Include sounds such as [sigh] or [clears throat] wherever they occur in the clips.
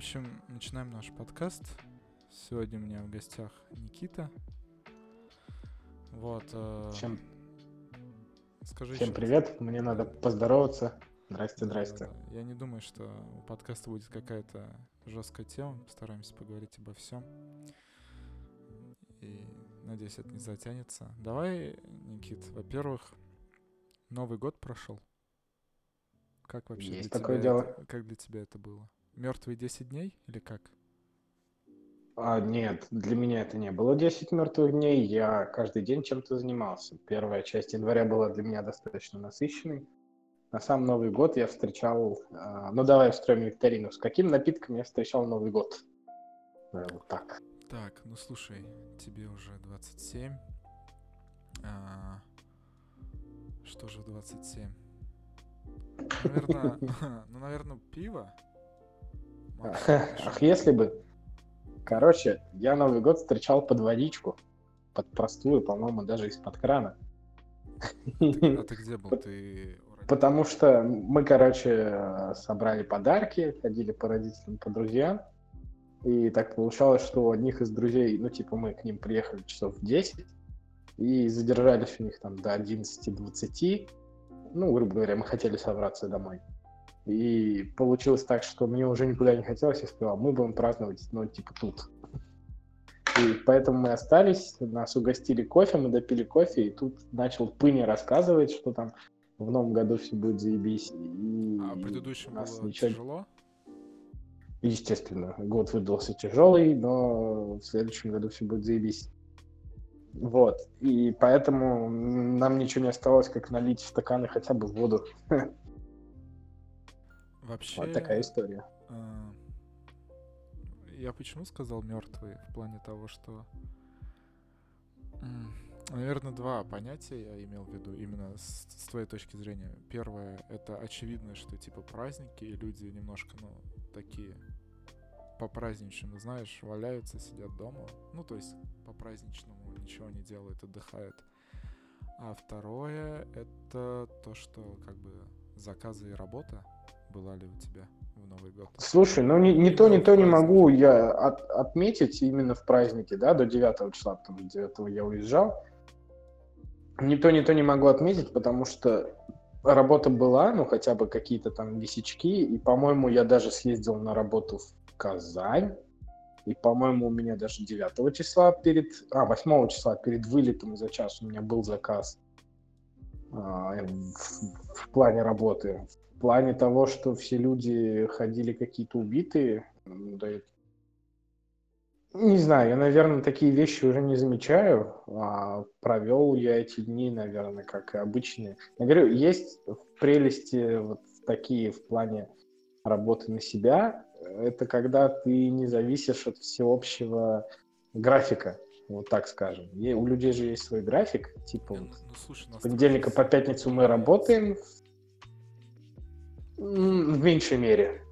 общем, начинаем наш подкаст. Сегодня у меня в гостях Никита. Вот. Э, Всем, скажи всем привет, мне надо поздороваться. Здрасте, здрасте. Я не думаю, что у подкаста будет какая-то жесткая тема. Постараемся поговорить обо всем. И надеюсь, это не затянется. Давай, Никит, во-первых, Новый год прошел. Как вообще Есть для такое тебя дело. это- как для тебя это было? Мертвые 10 дней или как? А, нет, для меня это не было 10 мертвых дней, я каждый день чем-то занимался. Первая часть января была для меня достаточно насыщенной. На сам Новый год я встречал... а, ну, давай устроим викторину. С каким напитком я встречал Новый год? Да, вот так. Так, ну слушай, тебе уже 27. А, что же 27? Наверное, [laughs] ну, наверное, пиво. [laughs] Ах, если бы. Короче, я Новый год встречал под водичку. Под простую, по-моему, даже из-под крана. А [laughs] ты где был? Ты? Потому что мы, короче, собрали подарки, ходили по родителям, по друзьям. И так получалось, что у одних из друзей, ну, типа, мы к ним приехали часов в 10 и задержались у них там до 11-20. Ну, грубо говоря, мы хотели собраться домой. И получилось так, что мне уже никуда не хотелось, я сказал, мы будем праздновать, ну, типа, тут. И поэтому мы остались, нас угостили кофе, мы допили кофе, и тут начал Пыня рассказывать, что там в новом году все будет заебись. И А в предыдущем нас было ничего- тяжело? Естественно, год выдался тяжелый, но в следующем году все будет заебись. Вот. И поэтому нам ничего не оставалось, как налить в стаканы хотя бы воду. [laughs] Вообще, Вот такая история. а, я почему сказал мертвые в плане того, что, наверное, два понятия я имел в виду именно с, с твоей точки зрения. Первое это очевидно, что типа праздники и люди немножко, ну, такие по праздничному, знаешь, валяются, сидят дома. Ну, то есть по праздничному ничего не делают, отдыхают. А второе это то, что как бы заказы и работа была ли у тебя в Новый год? Слушай, ну ни, ни то, ни то не могу я от- отметить именно в празднике, да, до 9 числа, потому что 9 я уезжал. Ни то, ни то не могу отметить, потому что работа была, ну хотя бы какие-то там висячки, и, по-моему, я даже съездил на работу в Казань, и, по-моему, у меня даже 9 числа перед, а, 8 числа перед вылетом за час у меня был заказ а, в, в плане работы. В плане того, что все люди ходили какие-то убитые, да, и- не знаю, я, наверное, такие вещи уже не замечаю. А провел я эти дни, наверное, как и обычные. Я говорю, есть в прелести вот такие в плане работы на себя. Это когда ты не зависишь от всеобщего графика, вот так скажем. Е- У людей же есть свой график, типа ну, ну, слушай, с понедельника по пятницу мы работаем. М, В меньшей мере.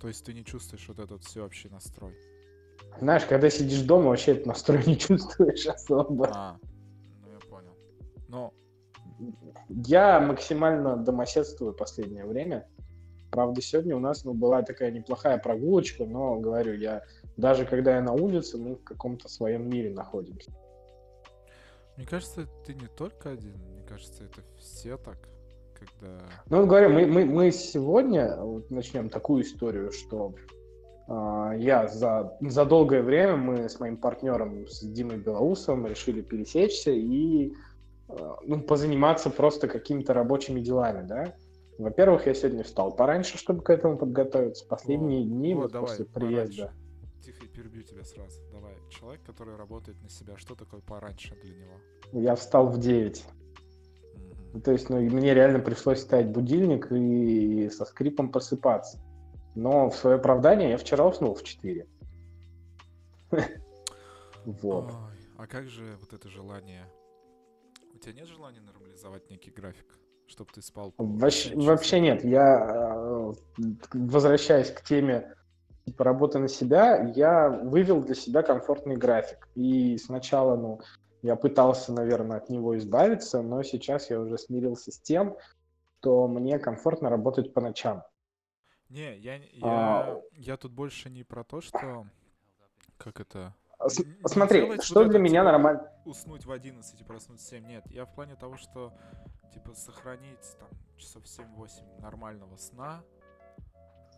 То есть ты не чувствуешь вот этот всеобщий настрой? Знаешь, когда сидишь дома, вообще этот настрой [laughs] не чувствуешь особо. А, ну я понял. Но, Я максимально домоседствую последнее время. Правда, сегодня у нас ну, была такая неплохая прогулочка, но, говорю, я даже когда я на улице, мы в каком-то своем мире находимся. мне кажется, ты не только один. Мне кажется, это все так, когда... Ну, говорю, мы, мы, мы сегодня вот начнем такую историю, что а, я за, за долгое время, мы с моим партнером, с Димой Белоусовым, решили пересечься и а, ну, позаниматься просто какими-то рабочими делами, да. Во-первых, я сегодня встал пораньше, чтобы к этому подготовиться. Последние О, дни, вот вот давай, после приезда. пораньше. Тихо, перебью тебя сразу. Давай, человек, который работает на себя, что такое пораньше для него? Я встал в 9. Ну, То есть, ну, мне реально пришлось ставить будильник и со скрипом просыпаться. Но в свое оправдание я вчера уснул в 4. [laughs] Вот. А как же вот это желание? У тебя нет желания нормализовать некий график, чтобы ты спал? Вообще, вообще нет. Я, э, возвращаясь к теме типа, работы на себя, я вывел для себя комфортный график. И сначала, ну, я пытался, наверное, от него избавиться, но сейчас я уже смирился с тем, что мне комфортно работать по ночам. Не, я, я, А. я тут больше не про то, что... Как это... С- Н- не Смотри, что для меня типа, нормально. Уснуть в 11 и проснуться в 7. Нет, я в плане того, что, типа, сохранить там часов 7-8 нормального сна.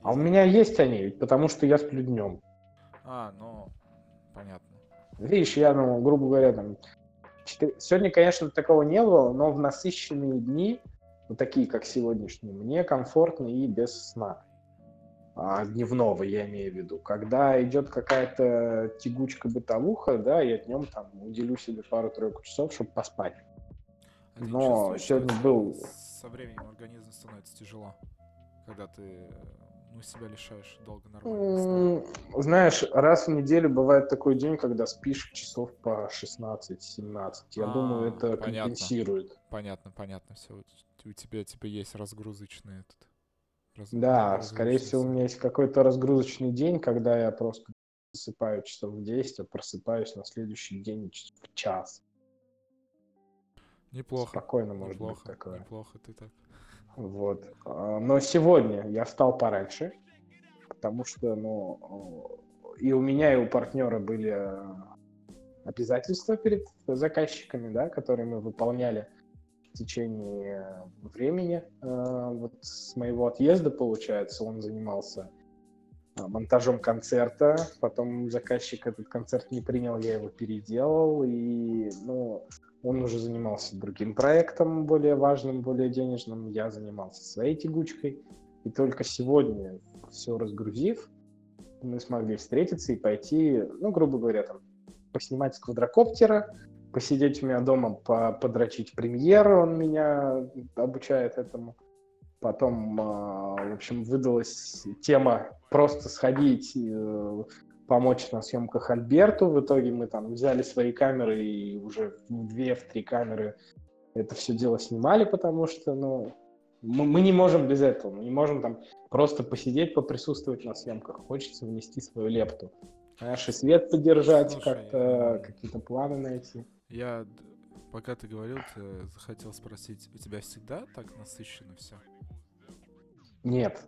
А у меня есть они, потому что я сплю днем. А, ну, понятно. Видишь, я, ну, грубо говоря, там... четыре- Сегодня, конечно, такого не было, но в насыщенные дни, вот такие, как сегодняшние, мне комфортно и без сна. А, дневного, я имею в виду. Когда идет какая-то тягучка-бытовуха, да, я днем там уделю себе пару-тройку часов, чтобы поспать. А Но чувствуешь, сегодня был- Со временем организм становится тяжело, когда ты, э, ну, себя лишаешь долго. М, Знаешь, раз в неделю бывает такой день, когда спишь часов по 16-17. Я А, думаю, это понятно. компенсирует. Понятно, понятно, все. У тебя, типа, есть разгрузочный этот... раз- Да, скорее всего, у разгрузочный меня есть какой-то разгрузочный день, когда я просто засыпаю часов в 10, а просыпаюсь на следующий день часов в час. Неплохо. Спокойно может быть неплохо, такое. неплохо, ты так. Вот. А, Но сегодня я встал пораньше, потому что, ну, и у меня, и у партнера были э, обязательства перед заказчиками, да, которые мы выполняли в течение времени. Э, Вот с моего отъезда, получается, он занимался монтажом концерта, потом заказчик этот концерт не принял, я его переделал, и, ну, он уже занимался другим проектом, более важным, более денежным. Я занимался своей тягучкой. И только сегодня, все разгрузив, мы смогли встретиться и пойти, ну, грубо говоря, там, поснимать с квадрокоптера, посидеть у меня дома, по подрочить премьер, он меня обучает этому. Потом, а, в общем, выдалась тема просто сходить, э, помочь на съемках Альберту. В итоге мы там взяли свои камеры и уже в две, в три камеры это все дело снимали, потому что, ну, мы, мы не можем без этого. Мы не можем там просто посидеть, поприсутствовать на съемках. Хочется внести свою лепту. И свет поддержать, Слушай, как-то э, какие-то планы найти. Я, пока ты говорил, ты захотел спросить, у тебя всегда так насыщенно все? Нет,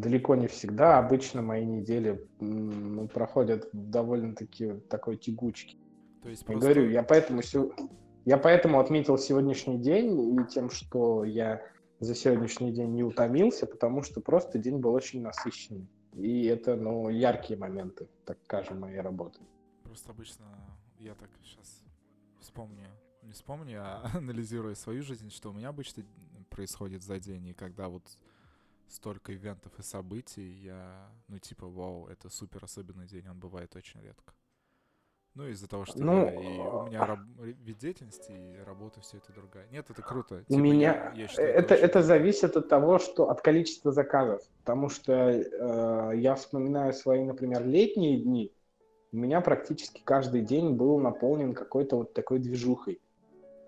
далеко не всегда. Обычно мои недели ну, проходят довольно-таки такой тягучке. То есть Я просто... говорю, я поэтому, я поэтому отметил сегодняшний день и тем, что я за сегодняшний день не утомился, потому что просто день был очень насыщенный. И это, ну, яркие моменты, так скажем, моей работы. Просто обычно я так сейчас вспомню, не вспомню, а [laughs] анализируя свою жизнь, что у меня обычно происходит за день, и когда вот столько ивентов и событий, я, ну, типа, вау, это супер особенный день, он бывает очень редко. Ну, из-за того, что Ну, я, и у меня раб- вид деятельности и работа все это другая. Нет, это круто. У Типа, меня я- я считаю, это, очень это круто. зависит от того, что от количества заказов. Потому что э, я вспоминаю свои, например, летние дни. У меня практически каждый день был наполнен какой-то вот такой движухой.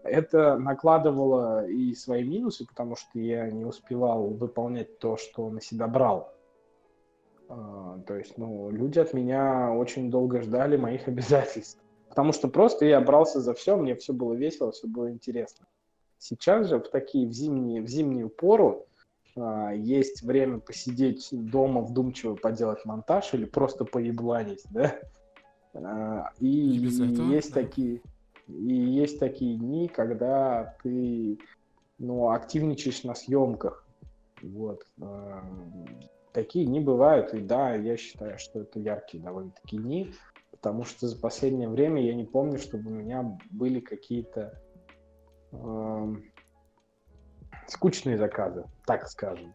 Это накладывало и свои минусы, потому что я не успевал выполнять то, что на себя брал. А, то есть, ну, люди от меня очень долго ждали моих [laughs] обязательств. Потому что просто я брался за все, мне все было весело, все было интересно. Сейчас же в такие в зимние в зимнюю пору а, есть время посидеть дома вдумчиво поделать монтаж или просто поебланить, да. А, и, И есть да. такие и есть такие дни, когда ты ну активничаешь на съемках, вот. А, Такие дни бывают, и да, я считаю, что это яркие довольно-таки дни, потому что за последнее время я не помню, чтобы у меня были какие-то эм, скучные заказы, так скажем.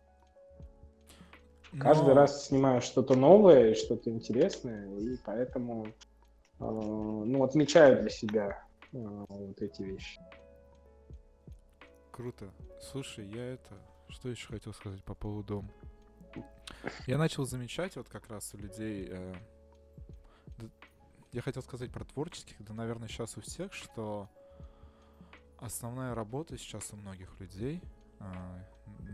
Каждый Но- раз снимаю что-то новое что-то интересное, и поэтому э, ну, отмечаю для себя э, вот эти вещи. Круто. Слушай, я это... Что еще хотел сказать по поводу... Я начал замечать вот как раз у людей... э, я хотел сказать про творческих, да, наверное, сейчас у всех, что основная работа сейчас у многих людей,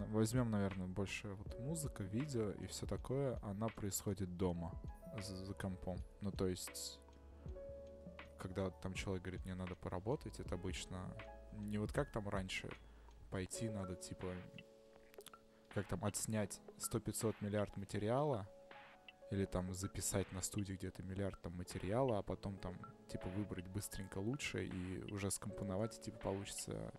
возьмем, наверное, больше вот музыка, видео и все такое, она происходит дома, за, за компом. Ну, то есть, когда там человек говорит, мне надо поработать, это обычно не вот как там раньше, пойти надо, типа, как там, отснять 100-500 миллиард материала, или там записать на студии где-то миллиард там материала, а потом там типа выбрать быстренько лучше и уже скомпоновать, и типа получится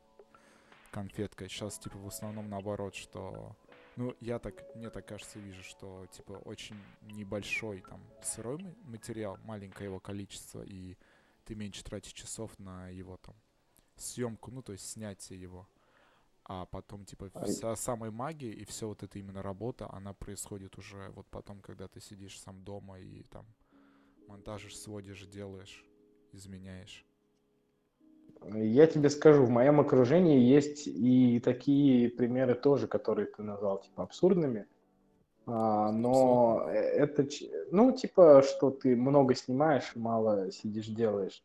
конфетка. Сейчас типа в основном наоборот, что ну, я так, мне так кажется, вижу, что, типа, очень небольшой там сырой материал, маленькое его количество, и ты меньше тратишь часов на его там съемку, ну, то есть снятие его. А потом, типа, вся самая магия и все вот это именно работа, она происходит уже вот потом, когда ты сидишь сам дома и там монтажишь, сводишь, делаешь, изменяешь. Я тебе скажу, в моем окружении есть и такие примеры тоже, которые ты назвал, типа, абсурдными. А, но это, ну, типа, что ты много снимаешь, мало сидишь, делаешь.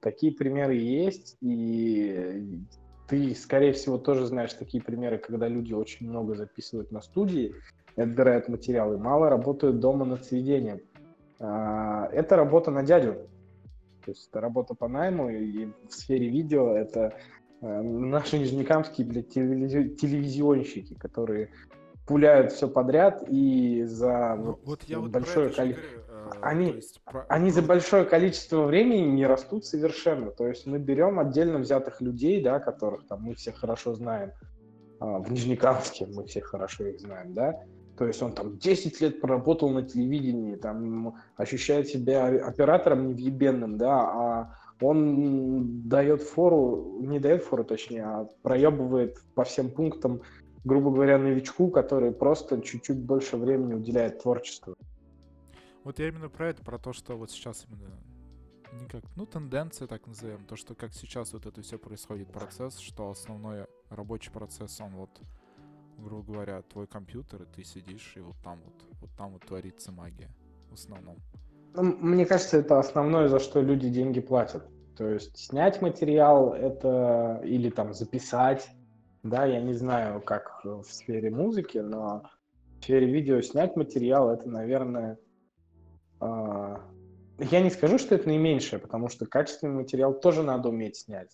Такие примеры есть, и ты, скорее всего, тоже знаешь такие примеры, когда люди очень много записывают на студии, отбирают материалы, мало работают дома над сведением. А, это работа на дядю. То есть это работа по найму, и в сфере видео это э, наши нижнекамские блядь, телевизионщики, которые пуляют все подряд и за ну, вот, вот я большое количество... Э, они, есть, про... они за большое количество времени не растут совершенно. То есть мы берем отдельно взятых людей, да, которых там мы все хорошо знаем, а, в Нижнекамске мы все хорошо их знаем, да, то есть он там 10 лет проработал на телевидении, там ощущает себя оператором невъебенным, да, а он дает фору, не дает фору, точнее, а проебывает по всем пунктам, грубо говоря, новичку, который просто чуть-чуть больше времени уделяет творчеству. Вот я именно про это, про то, что вот сейчас именно не как, ну, тенденция, так назовем, то, что как сейчас вот это все происходит, процесс, что основной рабочий процесс, он вот грубо говоря, твой компьютер, и ты сидишь, и вот там вот, вот там вот творится магия в основном. Ну, мне кажется, это основное, за что люди деньги платят. То есть снять материал это или там записать, да, я не знаю, как в сфере музыки, но в сфере видео снять материал это, наверное, э, я не скажу, что это наименьшее, потому что качественный материал тоже надо уметь снять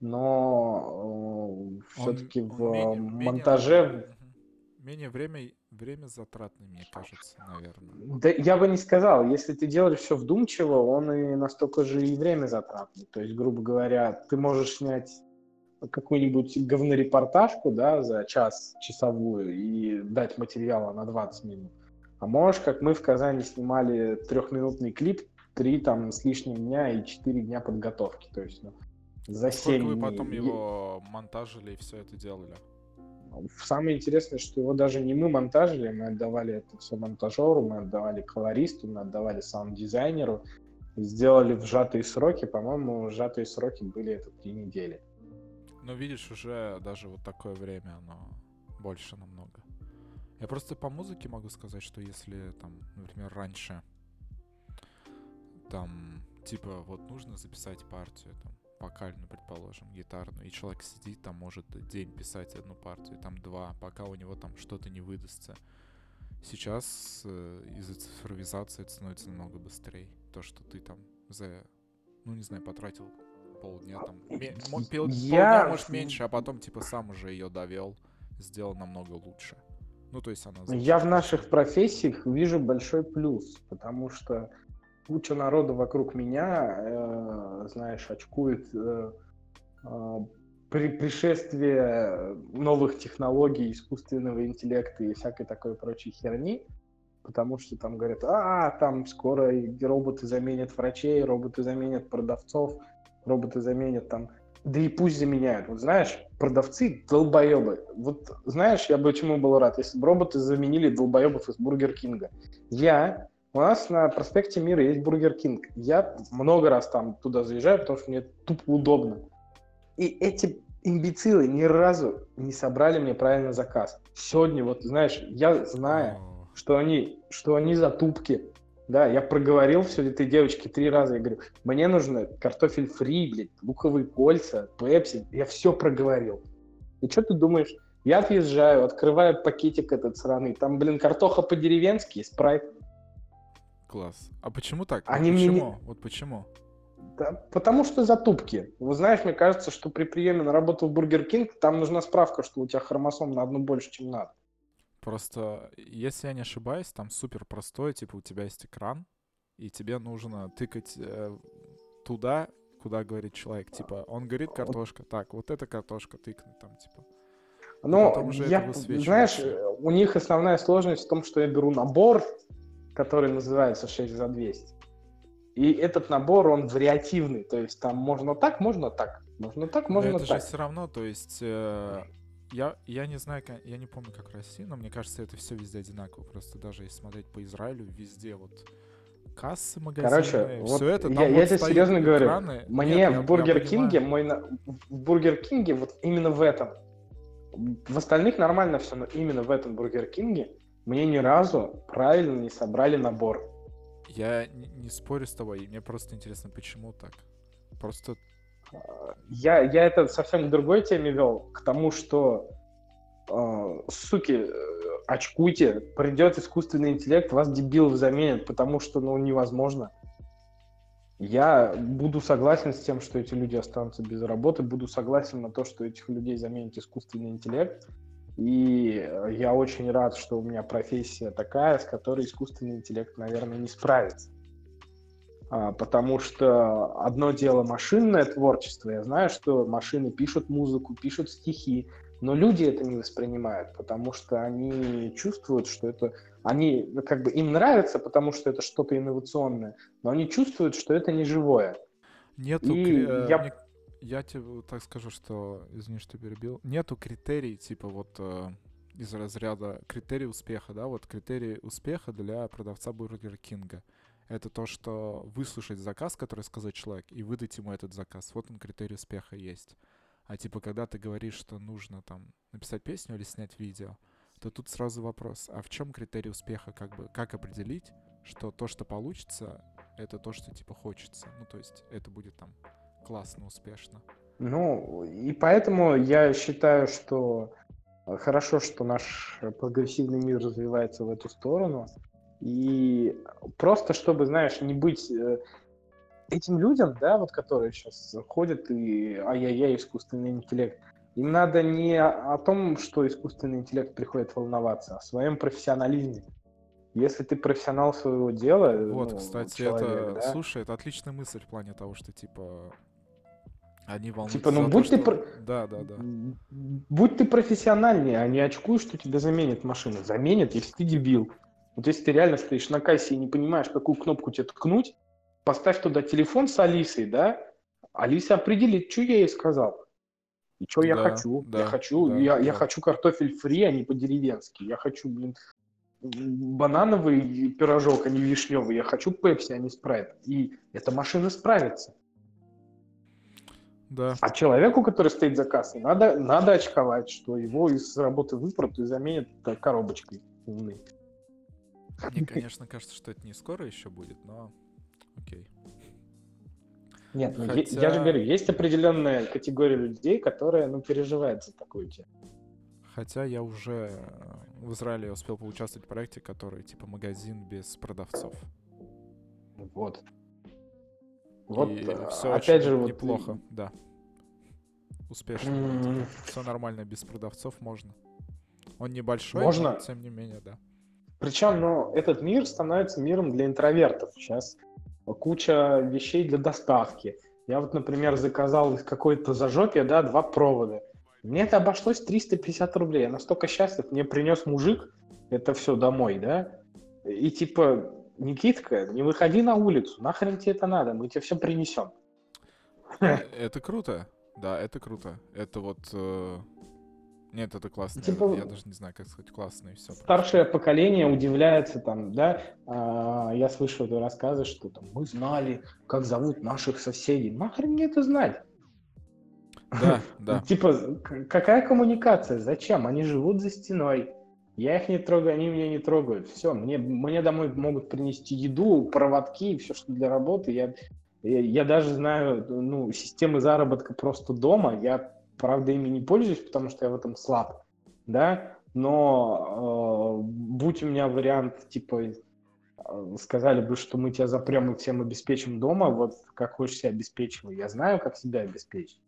но э, все-таки в менее, монтаже... Менее, менее время, время затратный, мне кажется, наверное. Да я бы не сказал. Если ты делаешь все вдумчиво, он и настолько же и время затратный. То есть, грубо говоря, ты можешь снять какую-нибудь говнорепортажку, да, за час часовую и дать материала на 20 минут. А можешь, как мы в Казани снимали трехминутный клип, три там с лишним дня и четыре дня подготовки. То есть, ну, за Сколько вы потом его монтажили и все это делали? Самое интересное, что его даже не мы монтажили, мы отдавали это все монтажеру, мы отдавали колористу, мы отдавали саунд-дизайнеру, сделали в сжатые сроки, по-моему, сжатые сроки были это три недели. Ну, видишь, уже даже вот такое время, оно больше намного. Я просто по музыке могу сказать, что если там, например, раньше там, типа, вот нужно записать партию, там, вокальную, предположим, гитарную, и человек сидит там, может день писать одну партию, там два, пока у него там что-то не выдастся. Сейчас э, из-за цифровизации это становится намного быстрее. То, что ты там за, ну не знаю, потратил полдня там, ме- пол, полдня, может, меньше, а потом типа сам уже ее довел, сделал намного лучше. Ну, то есть она... Я в наших профессиях вижу большой плюс, потому что куча народа вокруг меня, э, знаешь, очкует э, э, при пришествие новых технологий, искусственного интеллекта и всякой такой прочей херни, потому что там говорят, а, там скоро роботы заменят врачей, роботы заменят продавцов, роботы заменят там да и пусть заменяют. Вот знаешь, продавцы долбоебы. Вот знаешь, я бы чему был рад, если бы роботы заменили долбоебов из Бургер Кинга. Я у нас на проспекте Мира есть Бургер Кинг. Я много раз там туда заезжаю, потому что мне тупо удобно. И эти имбецилы ни разу не собрали мне правильно заказ. Сегодня, вот знаешь, я знаю, что они, что они за тупки. Да, я проговорил все этой девочке три раза. Я говорю, мне нужно картофель фри, блядь, луковые кольца, пепси. Я все проговорил. И что ты думаешь? Я отъезжаю, открываю пакетик этот сраный. Там, блин, картоха по-деревенски, спрайт. Класс. А почему так? Они почему? Мне... Вот почему? Да, потому что затупки. Вы знаешь, мне кажется, что при приеме на работу в Бургер Кинг там нужна справка, что у тебя хромосом на одну больше, чем надо. Просто, если я не ошибаюсь, там супер простое, типа у тебя есть экран, и тебе нужно тыкать э, туда, куда говорит человек. Типа, он говорит картошка, так, вот эта картошка тыкнуть там, типа. Ну, я, знаешь, у них основная сложность в том, что я беру набор, который называется 6 за 200. И этот набор, он вариативный, то есть там можно так, можно так, можно так, можно но это так. же все равно, то есть э, я, я не знаю, я не помню, как в России, но мне кажется, это все везде одинаково. Просто даже если смотреть по Израилю, везде вот кассы магазины, Короче, все вот это. Я, я вот тебе серьезно говорю, мне Нет, в я- Бургер я Кинге, мой на- в Бургер Кинге вот именно в этом. В остальных нормально все, но именно в этом Бургер Кинге мне ни разу правильно не собрали набор. Я не, не спорю с тобой, мне просто интересно, почему так. Просто Я, я это совсем к другой теме вел, к тому, что э, суки, э, очкуйте, придет искусственный интеллект, вас дебилов заменят, потому что ну невозможно. Я буду согласен с тем, что эти люди останутся без работы, буду согласен на то, что этих людей заменит искусственный интеллект. И я очень рад, что у меня профессия такая, с которой искусственный интеллект, наверное, не справится. А, потому что одно дело машинное творчество. Я знаю, что машины пишут музыку, пишут стихи, но люди это не воспринимают, потому что они чувствуют, что это... Они, ну, как бы, им нравится, потому что это что-то инновационное, но они чувствуют, что это не живое. нету... И кри- э, я- мне- я тебе так скажу, что, извини, что перебил, нету критерий, типа вот э, из разряда критерий успеха, да, вот критерий успеха для продавца Бургер Кинга. Это то, что выслушать заказ, который сказал человек, и выдать ему этот заказ. Вот он критерий успеха есть. А типа, когда ты говоришь, что нужно там написать песню или снять видео, то тут сразу вопрос, а в чем критерий успеха, как бы, как определить, что то, что получится, это то, что типа хочется. Ну, то есть это будет там классно, успешно. Ну, и поэтому я считаю, что хорошо, что наш прогрессивный мир развивается в эту сторону. И просто, чтобы, знаешь, не быть э, этим людям, да, вот которые сейчас ходят и ай-яй-яй, искусственный интеллект, им надо не о том, что искусственный интеллект приходит волноваться, а о своем профессионализме. Если ты профессионал своего дела, Вот, ну, кстати, человек, это, да, слушай, это отличная мысль в плане того, что типа они волнуются Типа, ну, будь то, ты что- про- Да, да, да. Будь ты профессиональнее, а не очкуй, что тебя заменит машина. Заменит, если ты дебил. Вот если ты реально стоишь на кассе и не понимаешь, какую кнопку тебе ткнуть, поставь туда телефон с Алисой, да? Алиса определит, что я ей сказал. И что я Да, хочу. да, я хочу, да, я, я да. хочу картофель фри, а не по-деревенски. Я хочу, блин, банановый пирожок, а не вишневый. Я хочу пепси, а не спрайт. И эта машина справится. Да, А человеку, который стоит за кассой, надо, надо очковать, что его из работы выпрут и заменят коробочкой умной. Мне, [laughs] конечно, кажется, что это не скоро еще будет, но окей. Нет, ну, Хотя- я же говорю, есть определенная категория людей, которая ну, переживает за такую тему. Хотя я уже э, в Израиле успел поучаствовать в проекте, который типа магазин без продавцов. Вот. Вот, И э, все опять же, вот, неплохо, да. Успешно. М. Все нормально, без продавцов можно. Он небольшой, Можно. но тем не менее, да. Причем, ну, этот мир становится миром для интровертов. Сейчас куча вещей для доставки. Я вот, например, заказал из какой-то зажопия, да, два провода. Мне это обошлось 350 рублей. Я настолько счастлив. Мне принес мужик это все домой, да. И типа, Никитка, не выходи на улицу. Нахрен тебе это надо? Мы тебе все принесем. Э, Это круто. Да, это круто. Это вот... э, Нет, это классно. Типа- Я даже не знаю, как сказать, классно и все. Старшее поколение удивляется там, да, а, я слышу это рассказы, что там мы знали, как зовут наших соседей. Нахрен мне это знать? Да, [laughs] да. Типа, какая коммуникация? Зачем? Они живут за стеной. Я их не трогаю, они меня не трогают. Все, мне, мне домой могут принести еду, проводки, все, что для работы. Я, я, я даже знаю ну, системы заработка просто дома. Я, правда, ими не пользуюсь, потому что я в этом слаб. Да? Но э, будь у меня вариант, типа, э, сказали бы, что мы тебя запрем и всем обеспечим дома, вот как хочешь себя обеспечивай. Я знаю, как себя обеспечить.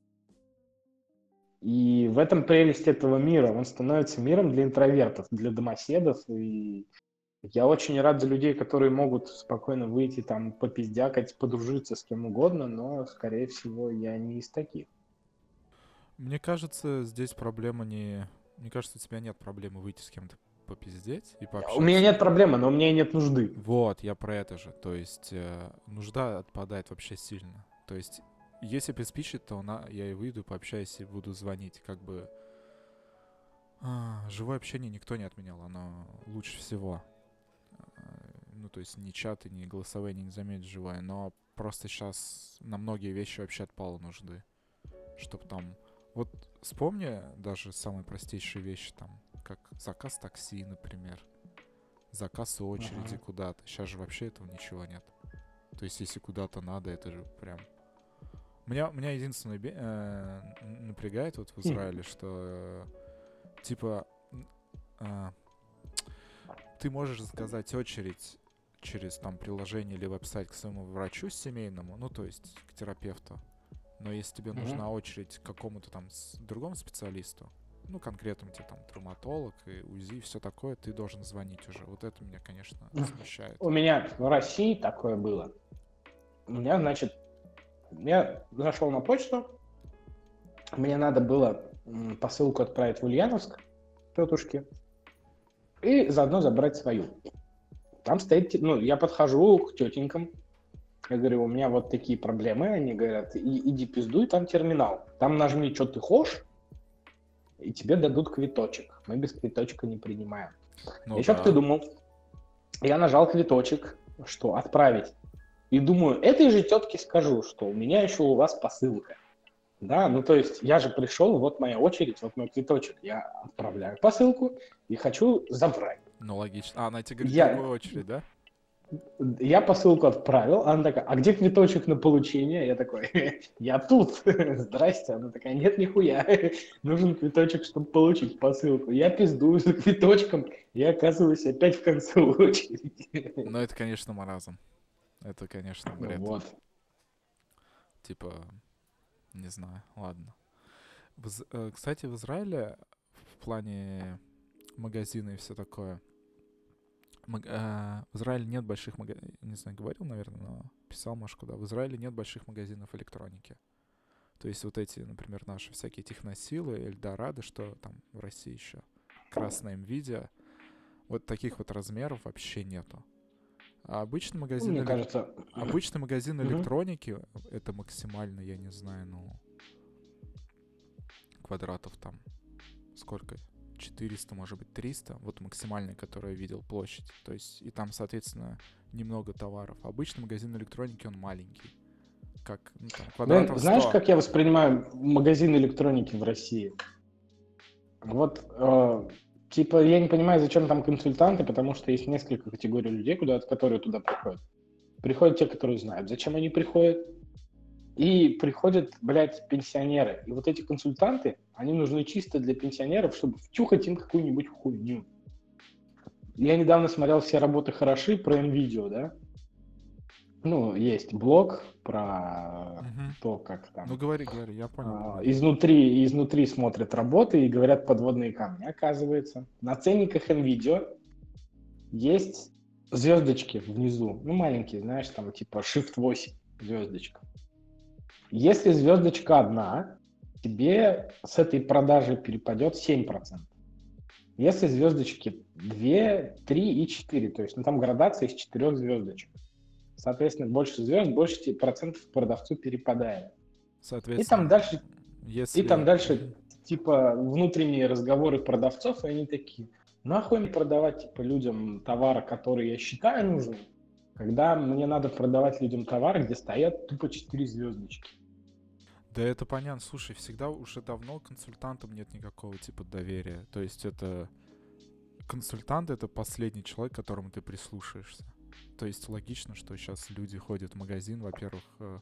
И в этом прелесть этого мира. Он становится миром для интровертов, для домоседов. И я очень рад за людей, которые могут спокойно выйти, там, попиздякать, подружиться с кем угодно, но, скорее всего, я не из таких. Мне кажется, здесь проблема не... Мне кажется, у тебя нет проблемы выйти с кем-то попиздеть и пообщаться. У меня нет проблемы, но у меня и нет нужды. Вот, я про это же. То есть э, нужда отпадает вообще сильно. То есть если приспичит, то на, я и выйду, пообщаюсь и буду звонить. Как бы а, живое общение никто не отменял, оно лучше всего. А, ну, то есть ни чаты, ни голосовые не заметить живое, но просто сейчас на многие вещи вообще отпало нужды. Чтоб там... Вот вспомни даже самые простейшие вещи, там, как заказ такси, например. Заказ очереди ага. куда-то. Сейчас же вообще этого ничего нет. То есть, если куда-то надо, это же прям меня, меня единственное э, напрягает вот в Израиле, что э, типа э, ты можешь заказать очередь через там приложение или веб-сайт к своему врачу семейному, ну то есть к терапевту. Но если тебе нужна очередь к какому-то там другому специалисту, ну конкретному тебе там травматолог и УЗИ все такое, ты должен звонить уже. Вот это меня, конечно, смущает. У меня в России такое было. У меня, значит, я зашел на почту, мне надо было посылку отправить в Ульяновск, тетушке, и заодно забрать свою. Там стоит, ну, я подхожу к тетенькам, я говорю, у меня вот такие проблемы, они говорят, и, иди пиздуй, там терминал, там нажми, что ты хочешь, и тебе дадут квиточек. Мы без квиточка не принимаем. Ну, Еще да. ты думал? Я нажал квиточек, что отправить. И думаю, этой же тетке скажу, что у меня еще у вас посылка. Да, ну то есть я же пришел, вот моя очередь, вот мой цветочек. Я отправляю посылку и хочу забрать. Ну логично. А, она тебе говорит, я... очередь, да? Я посылку отправил, она такая, а где квиточек на получение? Я такой, [laughs] я тут, [laughs] здрасте. Она такая, нет, нихуя, [laughs] нужен квиточек, чтобы получить посылку. Я пиздую за квиточком и оказываюсь опять в конце очереди. Ну, это, конечно, маразм. Это, конечно, бред. Вот. Типа, не знаю, ладно. Э, кстати, в Израиле в плане магазина и все такое. Маг, э, в Израиле нет больших магазинов, не знаю, говорил, наверное, но писал, может, куда. В Израиле нет больших магазинов электроники. То есть вот эти, например, наши всякие техносилы, Эльдорадо, что там в России еще, Красная Nvidia, вот таких вот размеров вообще нету. А обычный магазин... Мне эле... кажется... Обычный магазин электроники, это максимально, я не знаю, ну... Квадратов там сколько? 400, может быть, 300. Вот максимальный, который я видел, площадь. То есть, и там, соответственно, немного товаров. Обычный магазин электроники, он маленький. Как, ну, там, квадратов 100. Знаешь, как я воспринимаю магазин электроники в России? Вот э, Типа, я не понимаю, зачем там консультанты, потому что есть несколько категорий людей, куда, которые туда приходят. Приходят те, которые знают, зачем они приходят. И приходят, блядь, пенсионеры. И вот эти консультанты, они нужны чисто для пенсионеров, чтобы втюхать им какую-нибудь хуйню. Я недавно смотрел «Все работы хороши» про NVIDIA, да? Ну, есть блог про угу. то, как там... Ну, говори, говори, я понял. А, изнутри, изнутри смотрят работы и говорят подводные камни. Оказывается, на ценниках NVIDIA есть звездочки внизу. Ну, маленькие, знаешь, там типа Shift 8 звездочка. Если звездочка одна, тебе с этой продажи перепадет 7%. Если звездочки 2, 3 и 4, то есть ну, там градация из 4 звездочек. Соответственно, больше звезд, больше процентов продавцу перепадает. Соответственно, и там дальше, если... и там дальше типа внутренние разговоры продавцов, и они такие, нахуй мне продавать типа людям товары, которые я считаю нужным, когда мне надо продавать людям товары, где стоят тупо 4 звездочки. Да это понятно. Слушай, всегда уже давно консультантам нет никакого типа доверия. То есть это консультант это последний человек, к которому ты прислушаешься. То есть логично, что сейчас люди ходят в магазин, во-первых, э,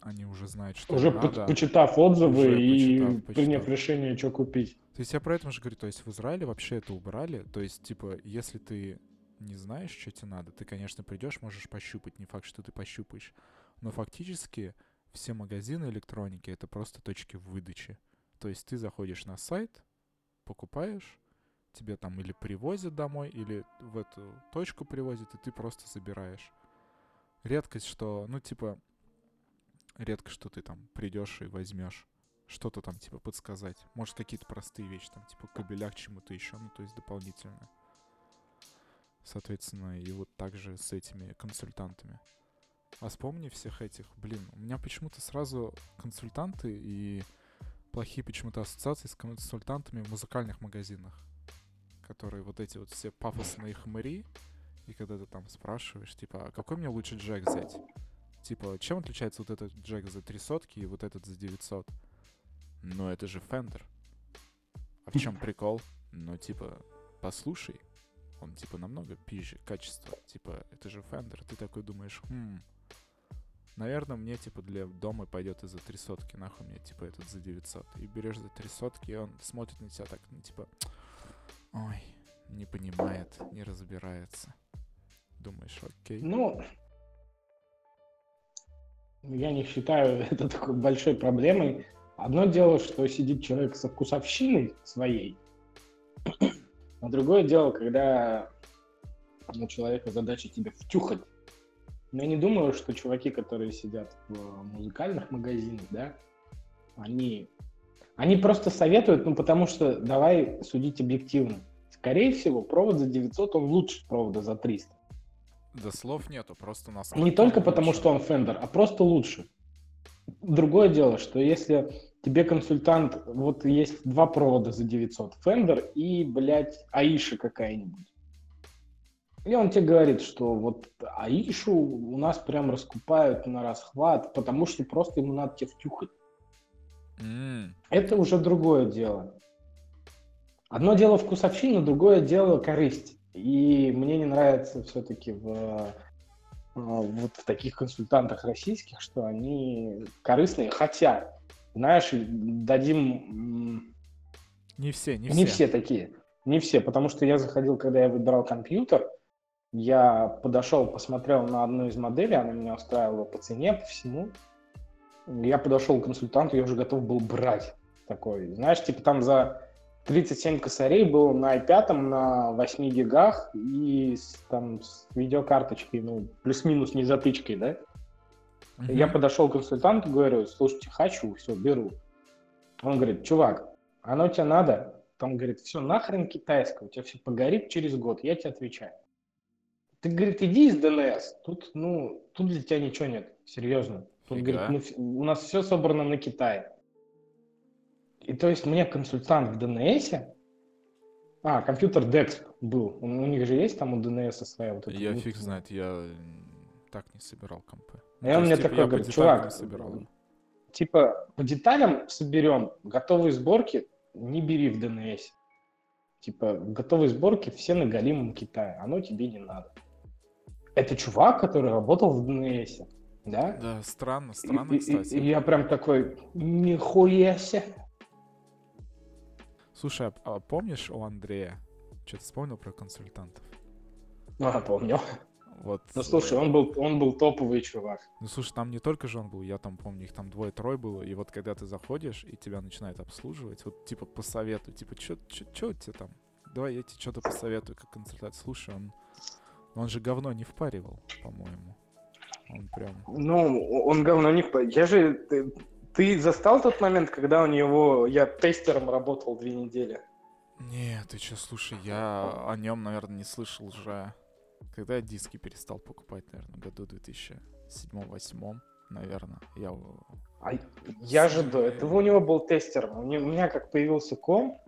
они уже знают, что уже надо. почитав отзывы уже и почитав, приняв решение, что купить. То есть я про это уже говорю, то есть в Израиле вообще это убрали, то есть типа если ты не знаешь, что тебе надо, ты, конечно, придешь, можешь пощупать, не факт, что ты пощупаешь, но фактически все магазины электроники — это просто точки выдачи. То есть ты заходишь на сайт, покупаешь, тебе там или привозят домой, или в эту точку привозят, и ты просто забираешь. Редкость, что, ну, типа, редко, что ты там придешь и возьмешь что-то там, типа, подсказать. Может, какие-то простые вещи, там, типа, кабеля к чему-то еще, ну, то есть дополнительно. Соответственно, и вот также с этими консультантами. А вспомни всех этих, блин, у меня почему-то сразу консультанты и плохие почему-то ассоциации с консультантами в музыкальных магазинах, которые вот эти вот все пафосные хмыри, и когда ты там спрашиваешь, типа, а какой мне лучше джек взять? Типа, чем отличается вот этот джек за 3 сотки и вот этот за 900? Ну, это же Fender. А в чем прикол? Ну, типа, послушай, он, типа, намного пизже качество. Типа, это же Fender. Ты такой думаешь, хм, наверное, мне, типа, для дома пойдет и за 3 сотки. Нахуй мне, типа, этот за 900. И берешь за 3 сотки, и он смотрит на тебя так, ну, типа, ой, не понимает, не разбирается. Думаешь, окей. Ну, я не считаю [laughs] это такой большой проблемой. Одно дело, что сидит человек со вкусовщиной своей, [clears throat] а другое дело, когда у человека задача тебя втюхать. Но я не думаю, что чуваки, которые сидят в музыкальных магазинах, да, они, они просто советуют, ну, потому что давай судить объективно. Скорее всего, провод за 900, он лучше провода за 300. Да слов нету, просто нас... Не только потому, что он Fender, а просто лучше. Другое дело, что если тебе консультант, вот есть два провода за 900, Fender и, блядь, Аиша какая-нибудь. И он тебе говорит, что вот Аишу у нас прям раскупают на расхват, потому что просто ему надо тебе втюхать. Mm. Это уже другое дело. Одно дело вкусовщина, другое дело корысть. И мне не нравится все-таки в, э, вот в таких консультантах российских, что они корыстные, хотя знаешь, дадим... Не все, не, не все. все такие. Не все, потому что я заходил, когда я выбирал компьютер, я подошел, посмотрел на одну из моделей, она меня устраивала по цене, по всему. Я подошел к консультанту, я уже готов был брать такой. Знаешь, типа там за 37 косарей был на i5, на 8 гигах и с, там с видеокарточкой, ну, плюс-минус не затычкой, да? Uh-huh. Я подошел к консультанту, говорю, слушайте, хочу, все, беру. Он говорит, чувак, оно тебе надо? Там говорит, все, нахрен китайское, у тебя все погорит через год, я тебе отвечаю. Ты, говорит, иди из ДНС, тут, ну, тут для тебя ничего нет, серьезно. Тут, Фига. говорит, мы, у нас все собрано на Китае. И то есть мне консультант в ДНСе, а, компьютер DEX был, у, у них же есть там у ДНС своя вот эта... Я фиг знает, я так не собирал компы. И он мне типа, такой говорит, чувак, собирал. типа по деталям соберем, готовые сборки не бери в ДНС. Типа готовые сборки все на голимом Китае, оно тебе не надо. Это чувак, который работал в ДНС, да? Да, странно, странно, и, кстати. И, и я прям такой, нихуя себе. Слушай, а, а помнишь у Андрея? Что-то вспомнил про консультантов? А, помню. Вот. Ну слушай, он был, он был топовый чувак. Ну слушай, там не только же он был, я там помню, их там двое-трое было, и вот когда ты заходишь, и тебя начинают обслуживать, вот типа посоветуй, типа, что у тебя там? Давай я тебе что-то посоветую, как консультант. Слушай, он, он же говно не впаривал, по-моему. Он прям... Ну, он говно не впаривал. Я же... Ты, ты застал тот момент, когда у него... Я тестером работал две недели? Нет, ты что, слушай, я о нем, наверное, не слышал уже когда я диски перестал покупать, наверное, году 2007-2008, наверное. Я... А я же до этого у него был тестер. У меня как появился ком,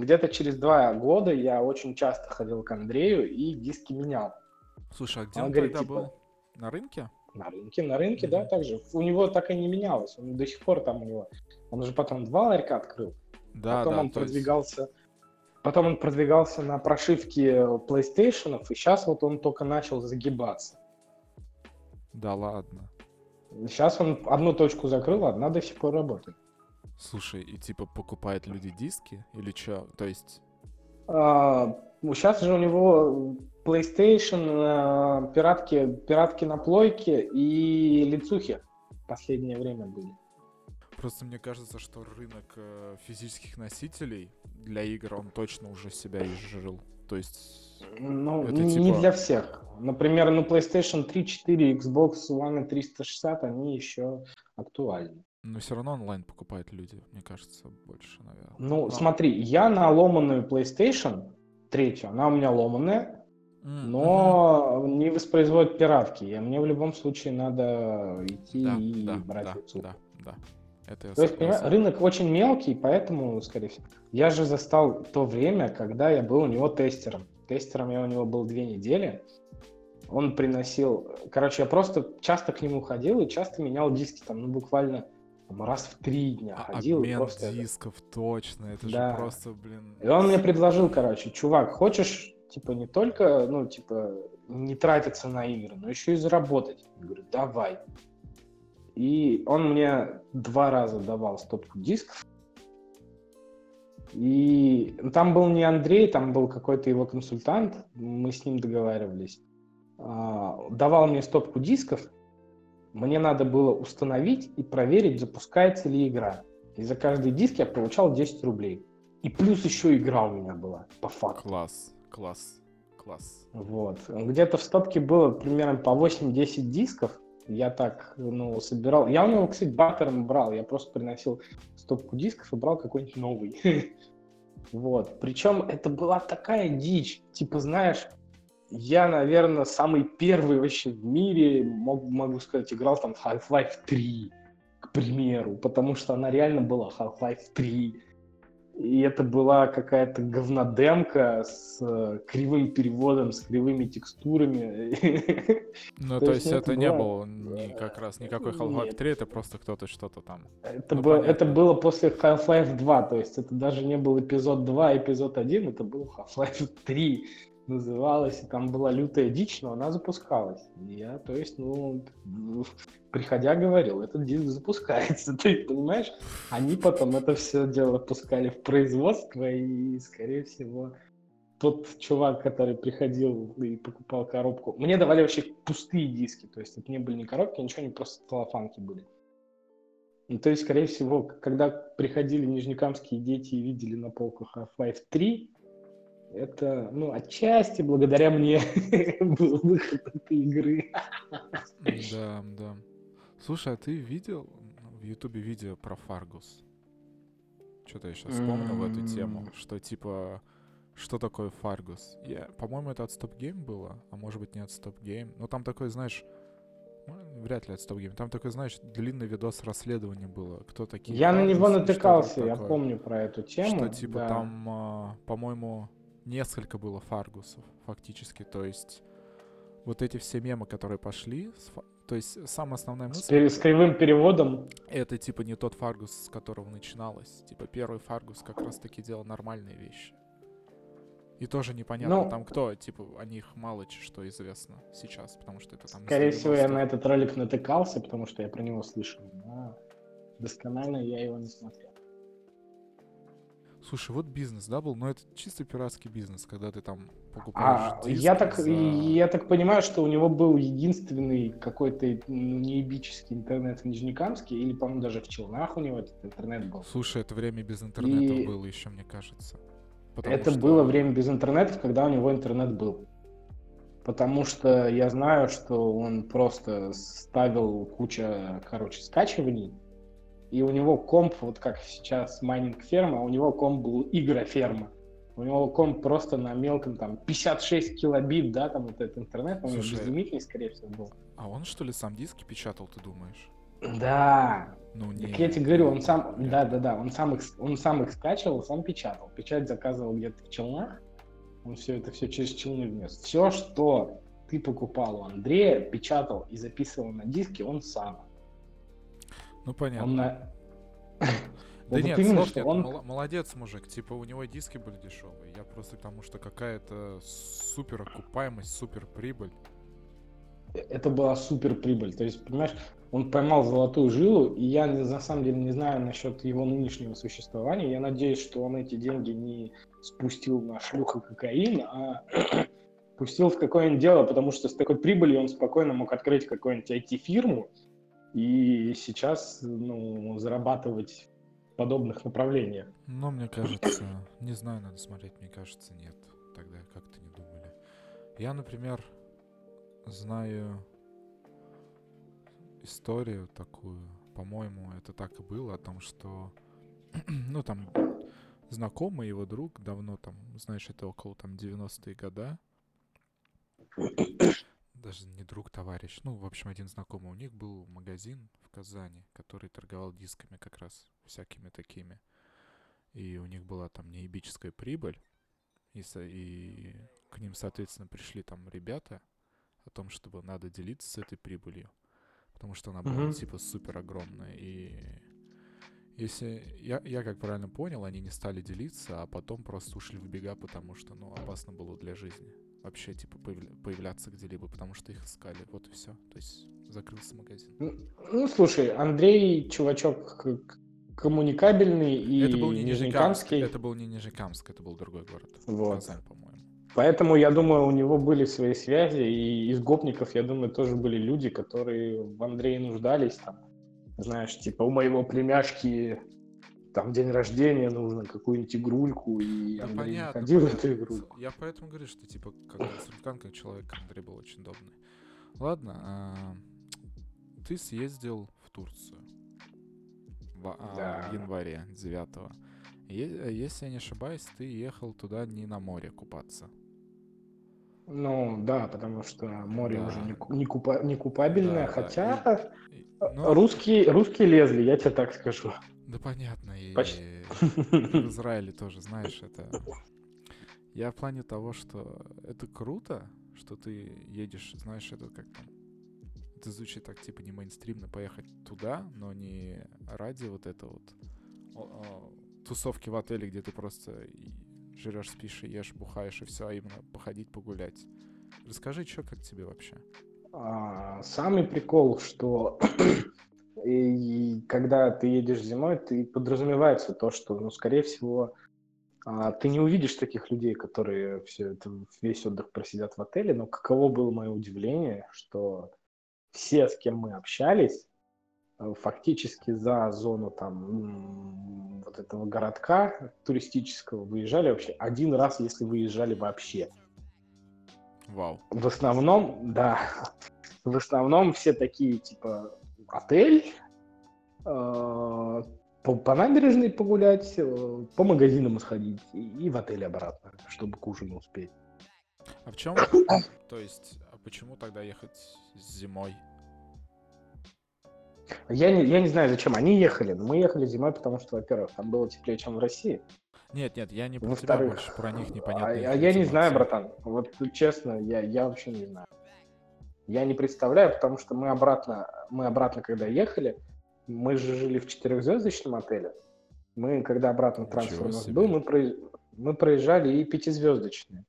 где-то через два года я очень часто ходил к Андрею и диски менял. Слушай, а где он, он говорит, тогда типа, был? На рынке? На рынке, на рынке, mm-hmm. да, также. У него так и не менялось. Он до сих пор там у него. Он уже потом два ларька открыл. Да, потом да, он продвигался. Есть Потом он продвигался на прошивке PlayStation, и сейчас вот он только начал загибаться. Да ладно. Сейчас он одну точку закрыл, одна до сих пор работает. Слушай, и типа покупают люди диски или что? То есть... А, сейчас же у него PlayStation, а, пиратки, пиратки на плойке и лицухи. в последнее время были. Просто мне кажется, что рынок э, физических носителей для игр, он точно уже себя изжил. То есть... Ну, это не типа... для всех. Например, на PlayStation 3, 4, Xbox One и 360 они еще актуальны. Но все равно онлайн покупают люди, мне кажется, больше, наверное. Ну, Но... смотри, я на ломаную PlayStation третью, она у меня ломаная, но mm-hmm. не воспроизводит пиратки. И мне в любом случае надо идти да, и да, брать да, лицу. Да, да. Это То есть, понимаешь, рынок очень мелкий, поэтому, скорее всего. Я же застал то время, когда я был у него тестером. Тестером я у него был две недели. Он приносил... Короче, я просто часто к нему ходил и часто менял диски. Там, ну, буквально там, раз в три дня а, ходил. Обмен просто дисков, это... точно. Это да. же просто, блин... И он мне предложил, короче, чувак, хочешь, типа, не только, ну, типа, не тратиться на игры, но еще и заработать? Я говорю, давай. И он мне два раза давал стопку дисков. И там был не Андрей, там был какой-то его консультант, мы с ним договаривались. А, давал мне стопку дисков, мне надо было установить и проверить, запускается ли игра. И за каждый диск я получал 10 рублей. И плюс еще игра у меня была, по факту. Класс, класс, класс. Вот. Где-то в стопке было примерно по 8-10 дисков. Я так, ну, собирал. Я у него, кстати, бартером брал. Я просто приносил стопку дисков и брал какой-нибудь новый. [laughs] Вот. Причем это была такая дичь. Типа, знаешь, я, наверное, самый первый вообще в мире, мог, могу сказать, играл там в Half-Life 3, к примеру, потому что она реально была Half-Life 3 и это была какая-то говнодемка с э, кривым переводом, с кривыми текстурами. [laughs] Ну, то, то есть это, это не было ни, как раз никакой Half-Life 3, это просто кто-то что-то там. Это, ну, было, это было после Half-Life 2, то есть это даже не был эпизод 2, эпизод 1, это был Half-Life 3 называлась, и там была лютая дичь, но она запускалась. я, то есть, ну, приходя, говорил, этот диск запускается. [laughs] Ты понимаешь? Они потом это все дело пускали в производство, и, скорее всего, тот чувак, который приходил и покупал коробку, мне давали вообще пустые диски, то есть это не были не коробки, ничего, не просто целлофанки были. Ну, то есть, скорее всего, когда приходили нижнекамские дети и видели на полках Half-Life 3, это, ну, отчасти благодаря мне [laughs] был выход этой игры. Да, да. Слушай, а ты видел в Ютубе видео про Фаргус? Что-то я сейчас вспомнил в эту тему, что типа что такое Фаргус? Я, по-моему, это от Stop Game было, а может быть не от Stop Game. Но там такой, знаешь, ну, вряд ли от Stop Game. Там такой, знаешь, длинный видос расследования было. Кто такие? Я Фаргус, на него натыкался, я помню про эту тему. Что типа да. там, а, по-моему, несколько было Фаргусов, фактически. То есть вот эти все мемы, которые пошли, то есть самая основная мысль... С, с кривым переводом? Это типа не тот Фаргус, с которого начиналось. Типа первый Фаргус как раз-таки делал нормальные вещи. И тоже непонятно, ну, там кто, типа, о них мало что известно сейчас, потому что это там... Скорее всего, я на этот ролик натыкался, потому что я про него слышал, но досконально я его не смотрел. Слушай, вот бизнес, да, был, но это чисто пиратский бизнес, когда ты там покупаешь. А, я так, за... я так понимаю, что у него был единственный какой-то ну, неебический интернет в Нижнекамске, или, по-моему, даже в Челнах у него этот интернет был. Слушай, это время без интернета И... было еще, мне кажется. Это что... было время без интернета, когда у него интернет был. Потому что я знаю, что он просто ставил куча, короче, скачиваний, и у него комп, вот как сейчас майнинг ферма, у него комп был игроферма. У него комп просто на мелком, там, 56 килобит, да, там вот этот интернет, он Слушай, безлимитный, скорее всего, был. А он, что ли, сам диски печатал, ты думаешь? Да. Ну, не. Так я тебе говорю, он сам, да, да, да, он сам их, он сам их скачивал, сам печатал. Печать заказывал где-то в Челнах, он все это все через Челны внес. Все, что ты покупал у Андрея, печатал и записывал на диске, он сам. Ну, понятно. Он на... [coughs] Да нет, нет, он... молодец мужик, типа у него диски были дешевые, я просто к тому, что какая-то супер окупаемость, супер прибыль. Это была супер прибыль, то есть, понимаешь, он поймал золотую жилу, и я на самом деле не знаю насчет его нынешнего существования, я надеюсь, что он эти деньги не спустил на шлюха кокаин, а [clears throat] пустил в какое-нибудь дело, потому что с такой прибылью он спокойно мог открыть какую-нибудь IT-фирму, и сейчас ну, зарабатывать в подобных направлениях. Ну, мне кажется, не знаю, надо смотреть, мне кажется, нет. Тогда как-то не думали. Я, например, знаю историю такую, по-моему, это так и было, о том, что, [clears throat] ну, там, знакомый его друг, давно там, знаешь, это около там 90-е года, даже не друг, товарищ, ну, в общем, один знакомый, у них был магазин в Казани, который торговал дисками как раз, всякими такими, и у них была там неебическая прибыль, и, и к ним, соответственно, пришли там ребята о том, чтобы надо делиться с этой прибылью, потому что она была, mm-hmm. типа, супер огромная, и если я, я как правильно понял, они не стали делиться, а потом просто ушли в бега, потому что, ну, опасно было для жизни. Вообще, типа, появля- появляться где-либо, потому что их искали. Вот и все. То есть закрылся магазин. Ну, ну слушай, Андрей, чувачок коммуникабельный и это был не Нижнекамский. Это был не Нижнекамск, это был другой город. Вот. Казань, по-моему. Поэтому, я думаю, у него были свои связи, и из гопников, я думаю, тоже были люди, которые в Андрее нуждались, там, знаешь, типа у моего племяшки там день рождения нужно, какую-нибудь игрульку, и да Андрей понятно, ходил понятно. эту игрульку. Я поэтому говорю, что типа как консультант, как человек Андрей был очень удобный. Ладно, а, ты съездил в Турцию в, а, Да. в январе 9 Е- если я не ошибаюсь, ты ехал туда не на море купаться. Ну, да, потому что море Да. уже не, не, купа- не купабельное, Да, да, хотя И- э, ну, русские, русские лезли, я тебе так скажу. Да понятно, Почти. в [laughs] Израиле тоже, знаешь, это... Я в плане того, что это круто, что ты едешь, знаешь, это как там... Это звучит так, типа, не мейнстримно поехать туда, но не ради вот это вот тусовки в отеле, где ты просто жрешь, спишь и ешь, бухаешь и все, а именно походить, погулять. Расскажи, что как тебе вообще? А, самый прикол, что и когда ты едешь зимой, ты подразумевается то, что, ну, скорее всего, а, ты не увидишь таких людей, которые все это, весь отдых просидят в отеле, но каково было мое удивление, что все, с кем мы общались, э, фактически за зону там вот этого городка туристического выезжали вообще один раз, если выезжали вообще. Вау. В основном, да, в основном все такие, типа, отель, э, по, по набережной погулять, э, по магазинам сходить и, и в отель обратно, чтобы к ужину успеть. А в чем, [coughs] то есть, а почему тогда ехать зимой? Я не, я не знаю, зачем они ехали, но мы ехали зимой, потому что, во-первых, там было теплее, чем в России. Нет, нет, я не про тебя больше, про них А, непонятно. а их я не знаю, братан. Вот честно, я, я вообще не знаю. Я не представляю, потому что мы обратно, мы обратно, когда ехали, мы же жили в четырехзвездочном отеле. Мы, когда обратно трансфер у нас был, мы, прои- мы проезжали и пятизвездочные.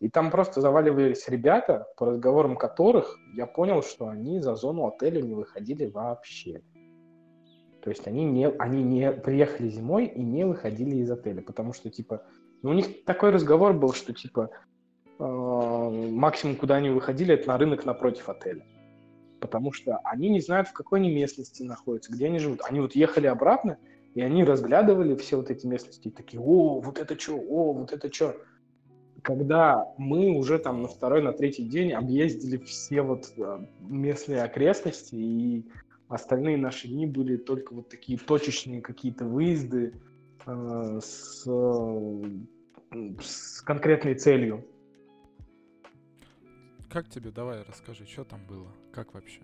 И там просто заваливались ребята, по разговорам которых я понял, что они за зону отеля не выходили вообще. То есть они не, они не приехали зимой и не выходили из отеля, потому что, типа, ну, у них такой разговор был, что, типа, э, максимум, куда они выходили, это на рынок напротив отеля. Потому что они не знают, в какой они местности находятся, где они живут. Они вот ехали обратно, и они разглядывали все вот эти местности, и такие, о, вот это что, о, вот это что. Когда мы уже там на второй, на третий день объездили все вот э, местные окрестности, и остальные наши дни были только вот такие точечные какие-то выезды э, с, э, с конкретной целью. Как тебе? Давай расскажи, что там было? Как вообще?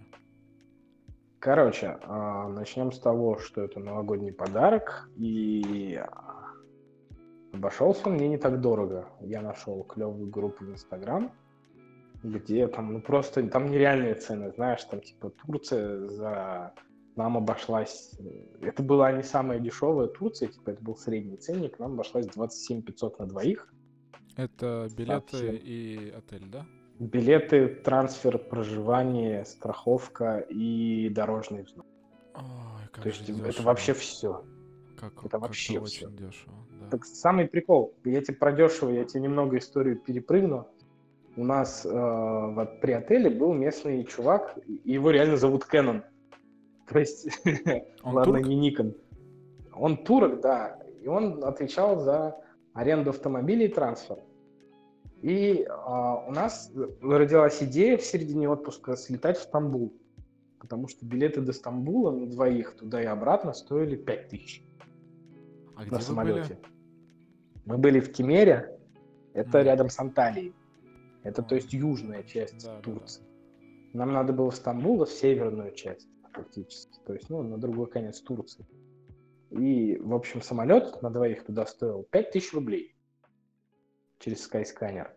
Короче, а, начнем с того, что это новогодний подарок, и обошелся мне не так дорого. Я нашел клевую группу в Инстаграм, где там, ну просто, там нереальные цены, знаешь, там типа Турция за нам обошлась, это была не самая дешевая Турция, типа это был средний ценник, нам обошлась 27 500 на двоих. Это билеты Совсем. и отель, да? Билеты, трансфер, проживание, страховка и дорожный взнос. Ой, как То есть же это дешево. вообще все. Как, это вообще очень всё. дешево. Да. Так самый прикол, я тебе про дешево, я тебе немного историю перепрыгну. У нас э, вот при отеле был местный чувак, его реально зовут Кэнон. [laughs] То есть, Он ладно, турк? не Никон. Он турок, да. И он отвечал за аренду автомобилей и трансфер. И а, у нас родилась идея в середине отпуска слетать в Стамбул. Потому что билеты до Стамбула на двоих туда и обратно стоили 5000 А на самолете. были? Мы были в Кемере, это Мгм. рядом с Анталией. Это, то А. есть, южная часть Да, да, да. Турции. Нам надо было в Стамбул, в северную часть, фактически. То есть, ну, на другой конец Турции. И, в общем, самолет на двоих туда стоил 5000 рублей через Skyscanner.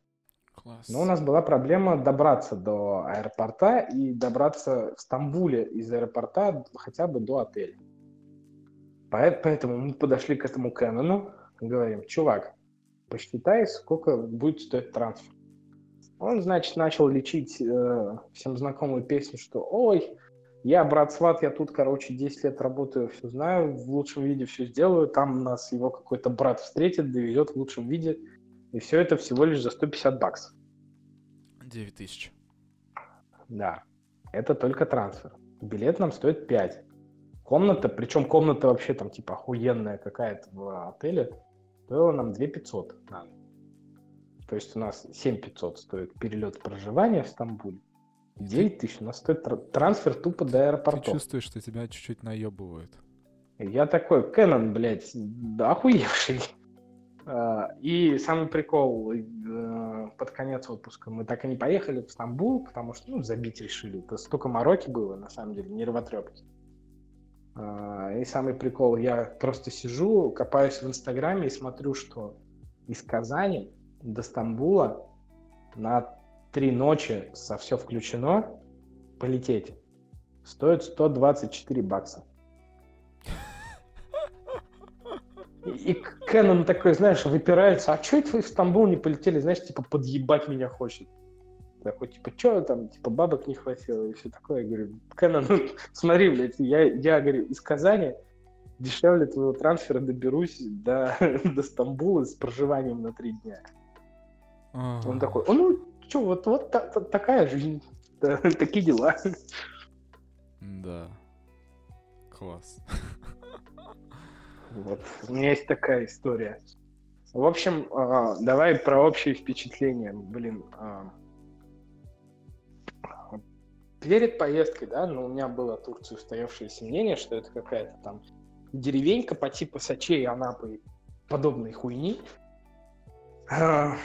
Класс. Но у нас была проблема добраться до аэропорта и добраться в Стамбуле из аэропорта хотя бы до отеля. Поэ- Поэтому мы подошли к этому Кэнону и говорим, чувак, посчитай, сколько будет стоить трансфер. Он, значит, начал лечить э, всем знакомую песню, что «Ой, я брат сват, я тут, короче, 10 лет работаю, все знаю, в лучшем виде все сделаю, там нас его какой-то брат встретит, довезет в лучшем виде, и все это всего лишь за 150 баксов». 9 тысяч. Да, это только трансфер. Билет нам стоит 5. Комната, причем комната вообще там типа охуенная какая-то в отеле, стоила нам 2 500 на ночь. То есть у нас 7 500 стоит перелет проживания в Стамбуле. 9 тысяч у нас стоит тр- трансфер тупо до Ты аэропорта. чувствуешь, что тебя чуть-чуть наебывают. Я такой, Кэнон, блядь, да охуевший. А, И самый прикол, э, под конец отпуска мы так и не поехали в Стамбул, потому что, ну, забить решили. Это столько мороки было, на самом деле, нервотрепки. А, И самый прикол, я просто сижу, копаюсь в Инстаграме и смотрю, что из Казани до Стамбула на три ночи со все включено полететь стоит 124 бакса. И Кэнон такой, знаешь, выпирается, а что это вы в Стамбул не полетели, знаешь, типа подъебать меня хочет. Такой, типа, что там, типа, бабок не хватило и все такое. Я говорю, Кэнон, ну, смотри, блядь, я, я, говорю, из Казани дешевле твоего трансфера доберусь до, [laughs] до Стамбула с проживанием на три дня. Он такой, «О, ну, что, вот, вот та- та- такая жизнь, [laughs] такие дела. Да. Класс. [laughs] Вот, у меня есть такая история. В общем, а, давай про общие впечатления. Блин, а, перед поездкой, да, ну, у меня было о Турции устоявшееся мнение, что это какая-то там деревенька по типу Сочей, Анапы и подобной хуйни. А,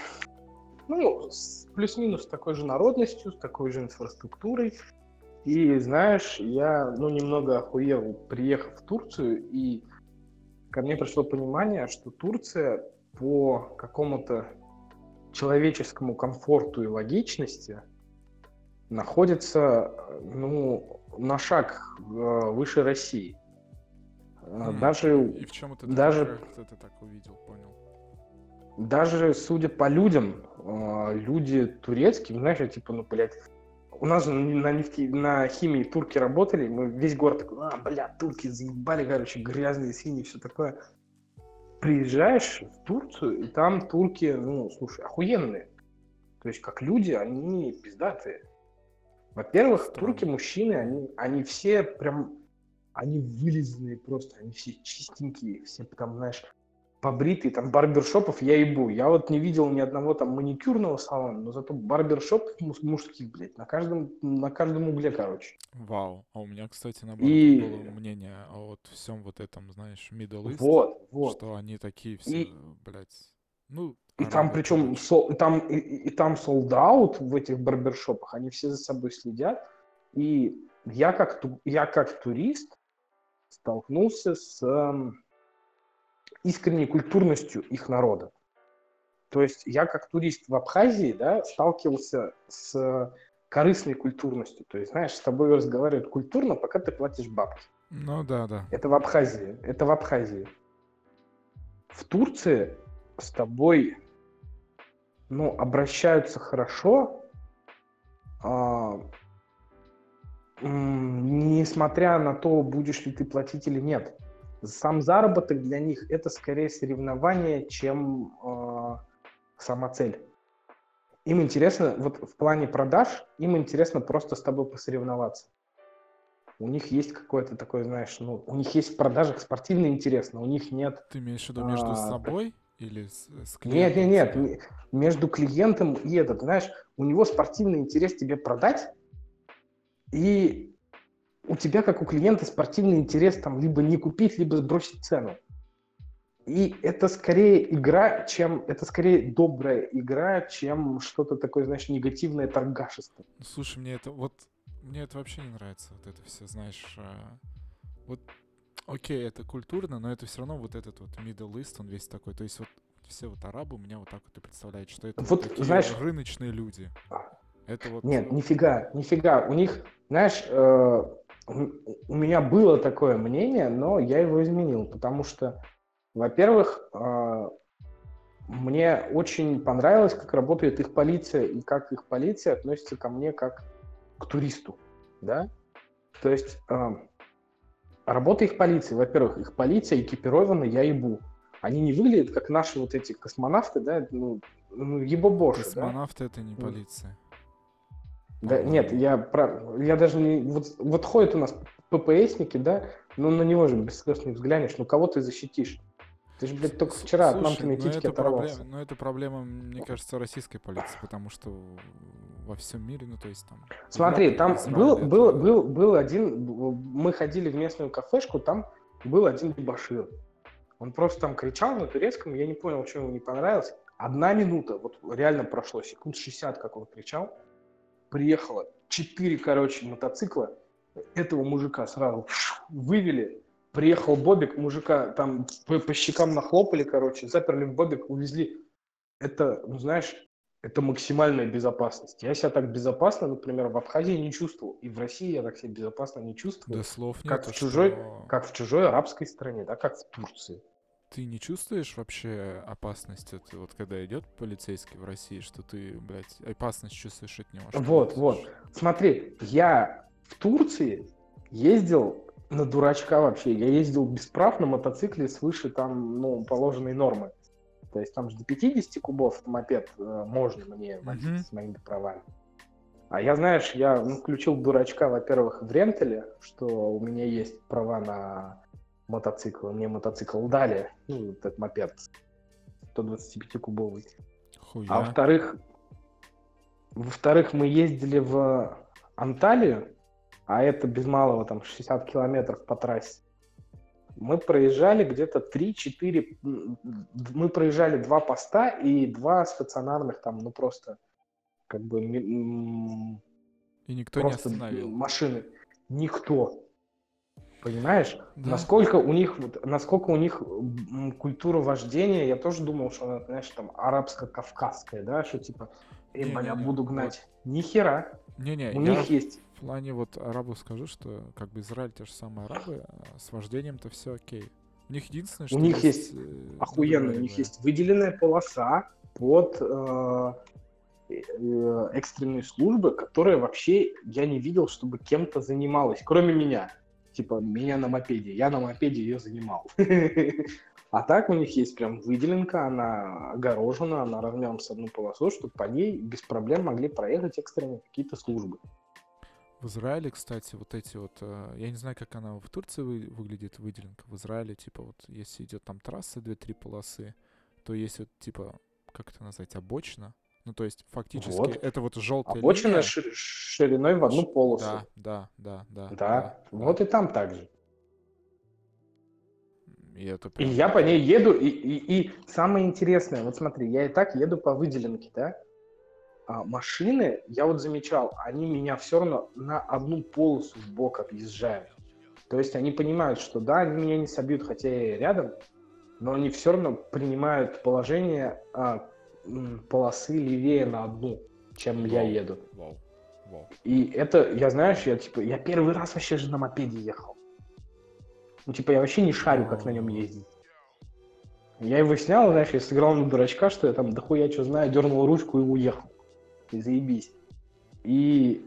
Ну, с плюс-минус такой же народностью, с такой же инфраструктурой. И знаешь, я, ну, немного охуел, приехав в Турцию, и ко мне пришло понимание, что Турция по какому-то человеческому комфорту и логичности находится, ну, на шаг э, выше России. М, Даже И в чем это даже- ты, ты так увидел, понял? даже судя по людям, э, люди турецкие, знаешь, я типа, ну, блядь, у нас на нефти, на химии турки работали, мы весь город такой, а, бля, турки заебали, короче, грязные свиньи, все такое. Приезжаешь в Турцию, и там турки, ну, слушай, охуенные. То есть, как люди, они пиздатые. Во-первых, турки мужчины, они, они все прям, они вылизанные просто, они все чистенькие, все там, знаешь, побритые, там барбершопов я ебу. Я вот не видел ни одного там маникюрного салона, но зато барбершопов муж- мужских, блядь, на каждом, на каждом угле, короче. Вау. А у меня, кстати, наоборот, И- было мнение о вот всем вот этом, знаешь, Middle East, Вот, вот. что они такие все, И- блядь, ну, И там арабы, причем сол- и там и, и- там солдаут в этих барбершопах, они все за собой следят. И я как я как турист столкнулся с эм, искренней культурностью их народа. То есть я как турист в Абхазии, да, сталкивался с корыстной культурностью. То есть, знаешь, с тобой разговаривают культурно, пока ты платишь бабки. Ну да, да. Это в Абхазии. Это в Абхазии. В Турции с тобой, ну, обращаются хорошо, а, несмотря на то, будешь ли ты платить или нет. Сам заработок для них это скорее соревнование, чем а, сама цель. Им интересно, вот в плане продаж, им интересно просто с тобой посоревноваться. у них есть какой-то такой, знаешь, ну, у них есть в продажах спортивный интерес, но у них нет... Ты имеешь в виду между А, собой или с, с Нет, клиентом? нет, нет, м- между клиентом и этот, знаешь, у него спортивный интерес тебе продать, и у тебя, как у клиента, спортивный интерес там либо не купить, либо сбросить цену. И это скорее игра, чем это скорее добрая игра, чем что-то такое, знаешь, негативное торгашество. Ну, Слушай, мне это вот мне это вообще не нравится, вот это все, знаешь, а, вот окей, это культурно, но это все равно вот этот вот Middle East, он весь такой, то есть вот все вот арабы у меня вот так вот и представляют, что это Вот, такие знаешь- рыночные люди. Это вот Нет, нифига, нифига. У них, знаешь, э, у меня было такое мнение, но я его изменил, потому что, во-первых, э, мне очень понравилось, как работает их полиция и как их полиция относится ко мне как к туристу, да? То есть э, работа их полиции, во-первых, их полиция экипирована, я ебу. Они не выглядят как наши вот эти космонавты, да, ну, ну ебобоши, да? космонавты это не полиция. Да, нет, я про, я даже не, вот, вот ходят у нас ППСники, да, но на него же не взглянешь, ну кого ты защитишь? Ты же, блядь, только вчера от слушай, ну титьки это оторвался. проблема, ну это проблема, мне кажется, российской полиции, потому что во всем мире, ну то есть там. Смотри, Европа, там Израиль, был, это- был, был, был один, мы ходили в местную кафешку, там был один дебошир. Он просто там кричал на турецком, я не понял, что ему не понравилось. Одна минута, вот реально прошло, секунд 60, как он кричал. Приехало четыре, короче, мотоцикла. Этого мужика сразу вывели. Приехал Бобик, мужика там по, по щекам нахлопали, короче, заперли в Бобик, увезли. Это, ну знаешь, это максимальная безопасность. Я себя так безопасно, например, в Абхазии не чувствовал. И в России я так себя безопасно не чувствую. Да слов как нету, в чужой, что как в чужой арабской стране, да, как в Турции. Ты не чувствуешь вообще опасность, от, вот когда идет полицейский в России, что ты, блядь, опасность чувствуешь от него? Вот, вот. Смотри, я в Турции ездил на дурачка вообще. Я ездил без прав на мотоцикле свыше там, ну, положенной нормы. То есть там же до 50 кубов мопед э, можно мне водить Мгм. с моими правами. А я, знаешь, я ну, включил дурачка, во-первых, в рентале, что у меня есть права на мотоцикл. Мне мотоцикл дали, ну, этот мопед 125-кубовый. Хуя. А во-вторых, во-вторых, мы ездили в Анталию, а это без малого там 60 километров по трассе. Мы проезжали где-то 3-4, м, мы проезжали два поста и два стационарных там, ну просто как бы И никто просто не остановил. машины. Никто. Понимаешь? Да. Насколько у них, вот, насколько у них культура вождения, я тоже думал, что она, знаешь, там арабско-кавказская, да, что типа, эй, Не-не-не, бля, буду вот. гнать. Ни хера. Не-не, У я них есть. в плане вот арабов скажу, что как бы Израиль те же самые арабы, а с вождением-то все окей. У них единственное, что них есть э, Охуенно. У них есть выделенная полоса под э, э, экстренные службы, которая вообще я не видел, чтобы кем-то занималась, кроме меня. Типа, меня на мопеде. Я на мопеде ее занимал. [laughs] А так у них есть прям выделенка, она огорожена, она размером с одну полосу, чтобы по ней без проблем могли проехать экстренные какие-то службы. В Израиле, кстати, вот эти вот, э, я не знаю, как она в Турции вы- выглядит выделенка. В Израиле, типа, вот, если идет там трасса, две-три полосы, то есть вот, типа, как это назвать, обочина. Ну, то есть, фактически, Вот. это вот желтая Обочина линия. шир- шириной в одну полосу. Да, да, да, да. Да, вот и там так же. И это И прям... я по ней еду, и, и, и самое интересное, вот смотри, я и так еду по выделенке, да? А машины, я вот замечал, они меня все равно на одну полосу в бок объезжают. То есть они понимают, что да, они меня не собьют, хотя я и рядом, но они все равно принимают положение а, полосы левее на одну, чем я Вау. еду. Вау, вау. И это, я знаешь, я типа, я первый раз вообще же на мопеде ехал. Ну, типа, я вообще не шарю, как на нем ездить. Я его снял, знаешь, я сыграл на дурачка, что я там дохуя что знаю, дернул ручку и уехал. И заебись. И,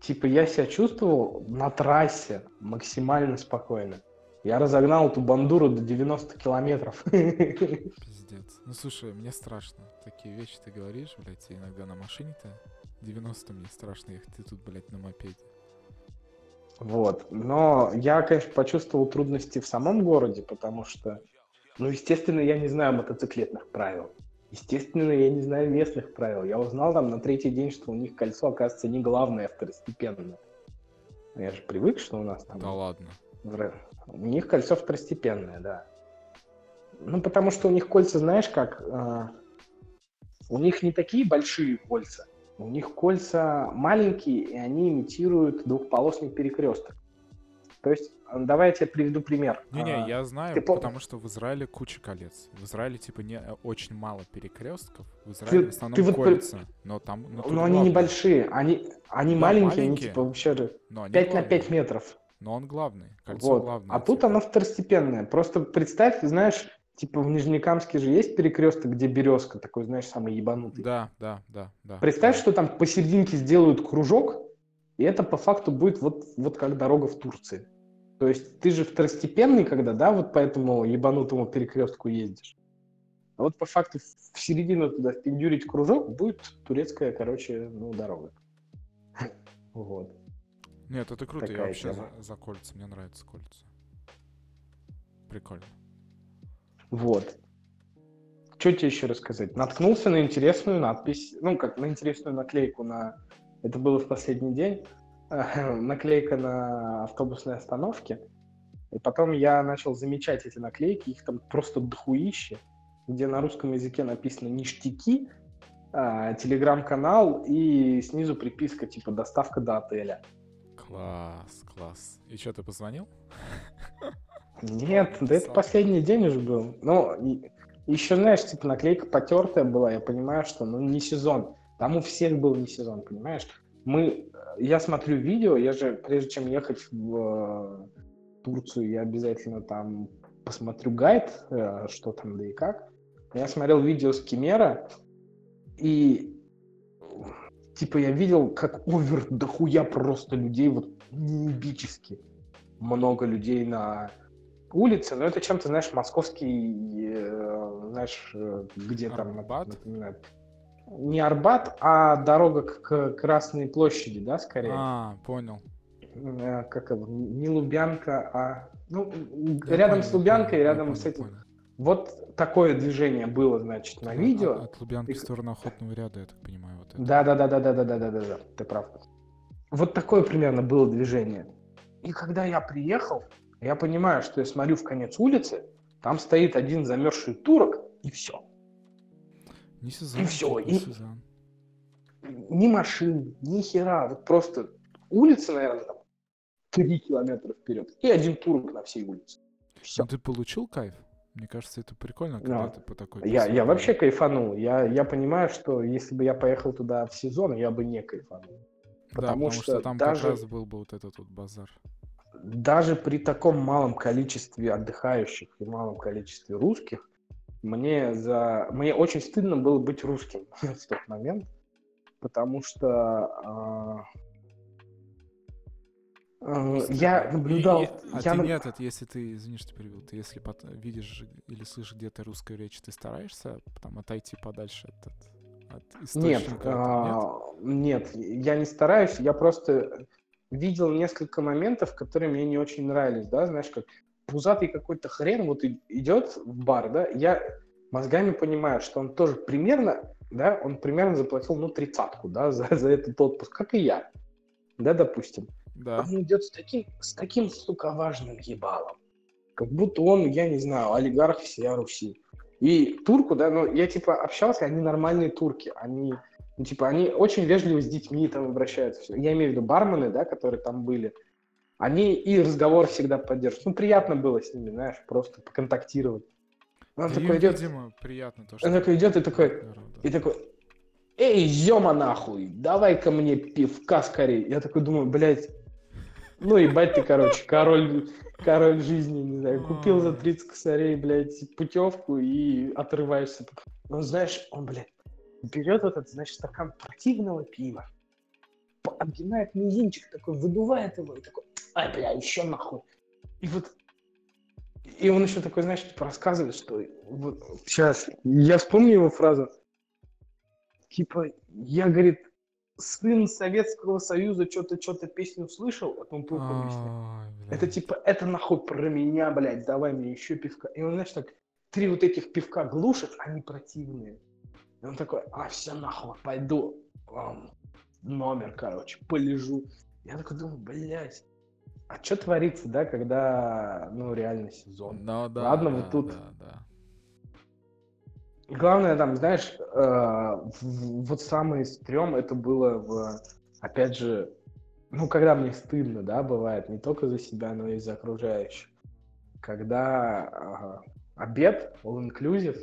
типа, я себя чувствовал на трассе максимально спокойно. Я разогнал эту бандуру до 90 километров. [laughs] Пиздец. Ну, слушай, мне страшно. Такие вещи ты говоришь, блядь, иногда на машине-то 90 мне страшно ехать, ты тут, блядь, на мопеде. Вот. Но я, конечно, почувствовал трудности в самом городе, потому что, ну, естественно, я не знаю мотоциклетных правил. Естественно, я не знаю местных правил. Я узнал там на третий день, что у них кольцо, оказывается, не главное, а второстепенное. Я же привык, что у нас там... Да ладно. У них кольцо второстепенное, да. Ну, потому что у них кольца, знаешь, как... Э, у них не такие большие кольца. У них кольца маленькие, и они имитируют двухполосный перекресток. То есть, давай я тебе приведу пример. Не-не, а, я знаю, ты потому что в Израиле куча колец. В Израиле, типа, не очень мало перекрестков. В Израиле ты, в основном ты вот кольца, но там... Но, но они небольшие, они, они да, маленькие, маленькие, они, типа, вообще но 5 на 5 метров. Но он главный, кольцо вот. главное. А тут оно второстепенное. Просто представь, знаешь, Типа в Нижнекамске же есть перекресток, где березка, такой, знаешь, самый ебанутый. Да, да, да. да Представь, да. что там посерединке сделают кружок, и это по факту будет вот, вот как дорога в Турции. То есть ты же второстепенный, когда, да, вот по этому ебанутому перекрестку ездишь. А вот по факту в середину туда впендюрить кружок будет турецкая, короче, ну, дорога. [laughs] Вот. Нет, это круто. Такая Я вообще за, за кольца. Мне нравятся кольца. Прикольно. Вот. Что тебе еще рассказать? Наткнулся на интересную надпись, ну, как на интересную наклейку на... Это было в последний день. [laughs] наклейка на автобусной остановке. И потом я начал замечать эти наклейки, их там просто дохуище, где на русском языке написано «ништяки», а, телеграм-канал и снизу приписка типа «доставка до отеля». Класс, класс. И что, ты позвонил? Нет, да это последний день уже был. Ну, еще, знаешь, типа наклейка потертая была, я понимаю, что ну не сезон. Там у всех был не сезон, понимаешь? Мы, я смотрю видео, я же, прежде чем ехать в э, Турцию, я обязательно там посмотрю гайд, э, что там да и как. Я смотрел видео с Кемера, и типа я видел, как овер дохуя просто людей, вот неебически много людей на улицы, но это чем-то, знаешь, московский, э, знаешь, э, где там, Арбат? напоминает. Не Арбат, а дорога к Красной площади, да, скорее. А, понял. Э, как его, не Лубянка, а... Ну, я рядом понял, с Лубянкой, понял, рядом понял, с этим... Понял. Вот такое движение было, значит, на видео. От, от Лубянки И... в сторону Охотного ряда, я так понимаю. Вот да, да, да, да, да, да, да, да, да, да, ты прав. Вот такое примерно было движение. И когда я приехал, я понимаю, что я смотрю в конец улицы, там стоит один замерзший турок, и все. Не сезон. И все. И... Сезон. Ни машин, ни хера. Вот просто улица, наверное, там 3 километра вперед. И один турок на всей улице. Все. Ну ты получил кайф? Мне кажется, это прикольно, когда да. ты по такой... Я, я вообще кайфанул. Я, я понимаю, что если бы я поехал туда в сезон, я бы не кайфанул. Потому, да, потому что, что там даже... как раз был бы вот этот вот базар даже при таком малом количестве отдыхающих и малом количестве русских, мне, за... мне очень стыдно было быть русским [laughs] в тот момент, потому что э, я наблюдал... И, а я ты нет, это если ты, извини, что перебил, ты если видишь или слышишь где-то русскую речь, ты стараешься там отойти подальше от, от источника? Нет, нет? нет, я не стараюсь, я просто видел несколько моментов, которые мне не очень нравились, да, знаешь, как пузатый какой-то хрен вот идет в бар, да, я мозгами понимаю, что он тоже примерно, да, он примерно заплатил, ну, тридцатку, да, за, за этот отпуск, как и я, да, допустим. Да. Он идет с таким, с таким, сука, важным ебалом, как будто он, я не знаю, олигарх всей Руси. И турку, да, ну, я, типа, общался, они нормальные турки, они ну, типа, они очень вежливо с детьми там обращаются. Я имею в виду бармены, да, которые там были. Они и разговор всегда поддерживают. Ну, приятно было с ними, знаешь, просто поконтактировать. Он да такой идет, видимо, приятно то, что... Он такой идет и такой, да. и такой, эй, зема нахуй, давай-ка мне пивка скорее. Я такой думаю, блядь, ну ебать ты, короче, король, король жизни, не знаю, купил за 30 косарей, блядь, путевку и отрываешься. Ну, знаешь, он, блядь, берет этот, значит, стакан противного пива, обгинает мизинчик такой, выдувает его и такой, ай, бля, еще нахуй. И вот и он еще такой, знаешь, типа рассказывает, что вот, сейчас, я вспомню его фразу, типа, я, говорит, сын Советского Союза что-то, что-то песню слышал, а потом пылку Это типа, это нахуй про меня, блядь, давай мне еще пивка. И он, знаешь, так, три вот этих пивка глушит, они противные. И он такой, а все нахуй, пойду um, номер, короче, полежу. Я такой думаю, блядь, а что творится, да, когда, ну, реально сезон? Ну, да, Ладно, да, вот тут... Да, да. Главное, там, знаешь, э, вот самый стрём это было в, опять же, ну, когда мне стыдно, да, бывает, не только за себя, но и за окружающих. Когда э, обед, all-inclusive,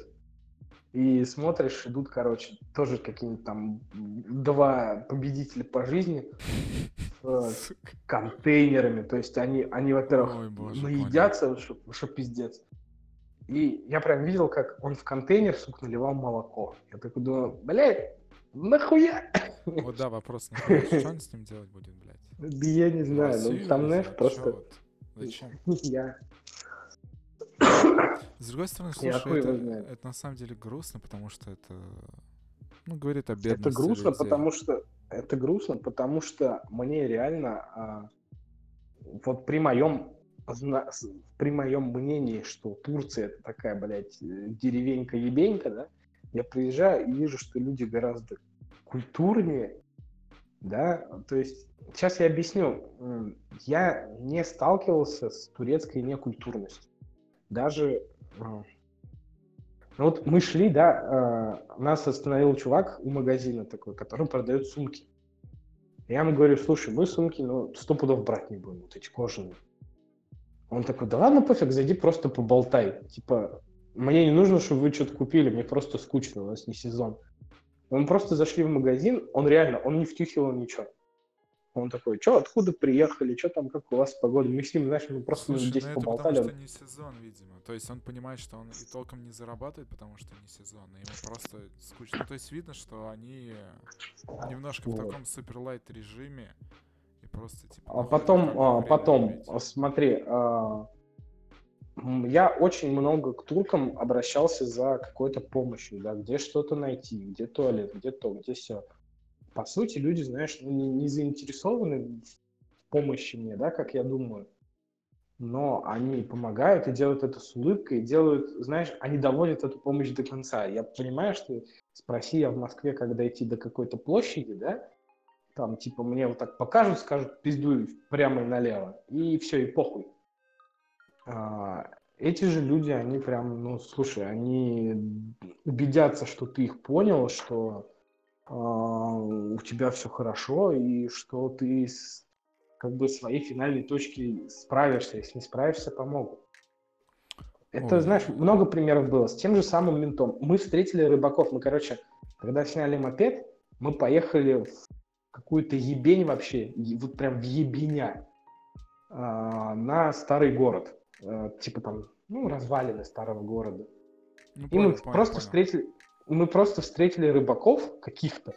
и смотришь, идут, короче, тоже какие-нибудь там два победителя по жизни с контейнерами. То есть они, они во-первых, Ой, боже, наедятся, что, что пиздец. И я прям видел, как он в контейнер, сука, наливал молоко. Я такой думаю, блядь, нахуя? Вот да, вопрос, [laughs] что он с ним делать будет, блядь? Да я не знаю, ну там, знаешь, просто... Зачем? [laughs] Я. С другой стороны, слушай, это, это на самом деле грустно, потому что это, ну, говорит о бедности Это грустно, людей. потому что это грустно, потому что мне реально а, вот при моем при моем мнении, что Турция это такая, блядь, деревенька-ебенька, да, я приезжаю и вижу, что люди гораздо культурнее, да, то есть сейчас я объясню, я не сталкивался с турецкой некультурностью даже... А, ну вот мы шли, да, а, нас остановил чувак у магазина такой, который продает сумки. Я ему говорю, слушай, мы сумки, ну, сто пудов брать не будем, вот эти кожаные. Он такой, да ладно, пофиг, зайди просто поболтай. Типа, мне не нужно, чтобы вы что-то купили, мне просто скучно, у нас не сезон. Мы просто зашли в магазин, он реально, он не втюхивал ничего. Он такой, что, откуда приехали, что там, как у вас погода? Мы с ним, знаешь, мы просто Слушай, здесь ну поболтали. Потому, что не сезон, видимо. То есть он понимает, что он и толком не зарабатывает, потому что не сезон. И ему просто скучно. Ну, то есть видно, что они немножко вот. в таком суперлайт режиме. Просто типа... А потом, а, потом, смотри, а, я очень много к туркам обращался за какой-то помощью, да, где что-то найти, где туалет, где то, где все по сути, люди, знаешь, ну, не, не заинтересованы в помощи мне, да, как я думаю. Но они помогают и делают это с улыбкой, и делают, знаешь, они доводят эту помощь до конца. Я понимаю, что спроси я в Москве, как дойти до какой-то площади, да, там, типа, мне вот так покажут, скажут, пиздуй прямо и налево, и все, и похуй. А, эти же люди, они прям, ну, слушай, они убедятся, что ты их понял, что а, у тебя все хорошо и что ты с, как бы своей финальной точки справишься. Если не справишься, помогут. Это, Ой. знаешь, много примеров было. С тем же самым ментом. Мы встретили рыбаков. Мы, короче, когда сняли мопед, мы поехали в какую-то ебень вообще, вот прям в ебеня, а, на старый город. А, типа там, ну, развалины старого города. Ну, и понял, мы понял, просто понял. встретили, мы просто встретили рыбаков каких-то.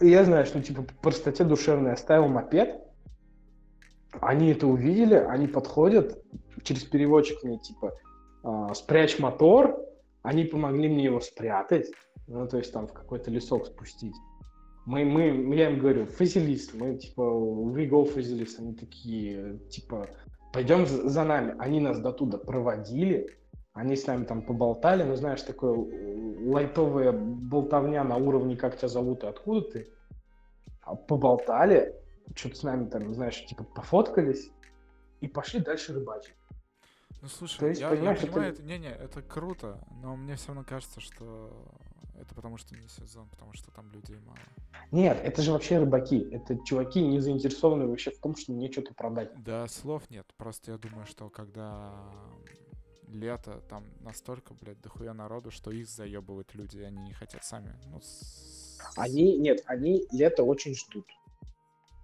И я знаю, что типа по простоте душевной оставил мопед. Они это увидели, они подходят через переводчик мне типа э, спрячь мотор. Они помогли мне его спрятать, ну то есть там в какой-то лесок спустить. Мы, мы, я им говорю, фазилист, мы типа, we go фазилист, они такие, типа, пойдем за, нами. Они нас до туда проводили, они с нами там поболтали, ну, знаешь, такое лайтовая болтовня на уровне «как тебя зовут и откуда ты?» а Поболтали, что-то с нами там, знаешь, типа пофоткались и пошли дальше рыбачить. Ну, слушай, То есть, я, я понимаю, это... не-не, это круто, но мне все равно кажется, что это потому что не сезон, потому что там людей мало. Нет, это же вообще рыбаки. Это чуваки не заинтересованы вообще в том, что мне что-то продать. Да, слов нет. Просто я думаю, что когда лето, там настолько, блядь, дохуя народу, что их заебывают люди, и они не хотят сами. Ну, с... Они, нет, они лето очень ждут.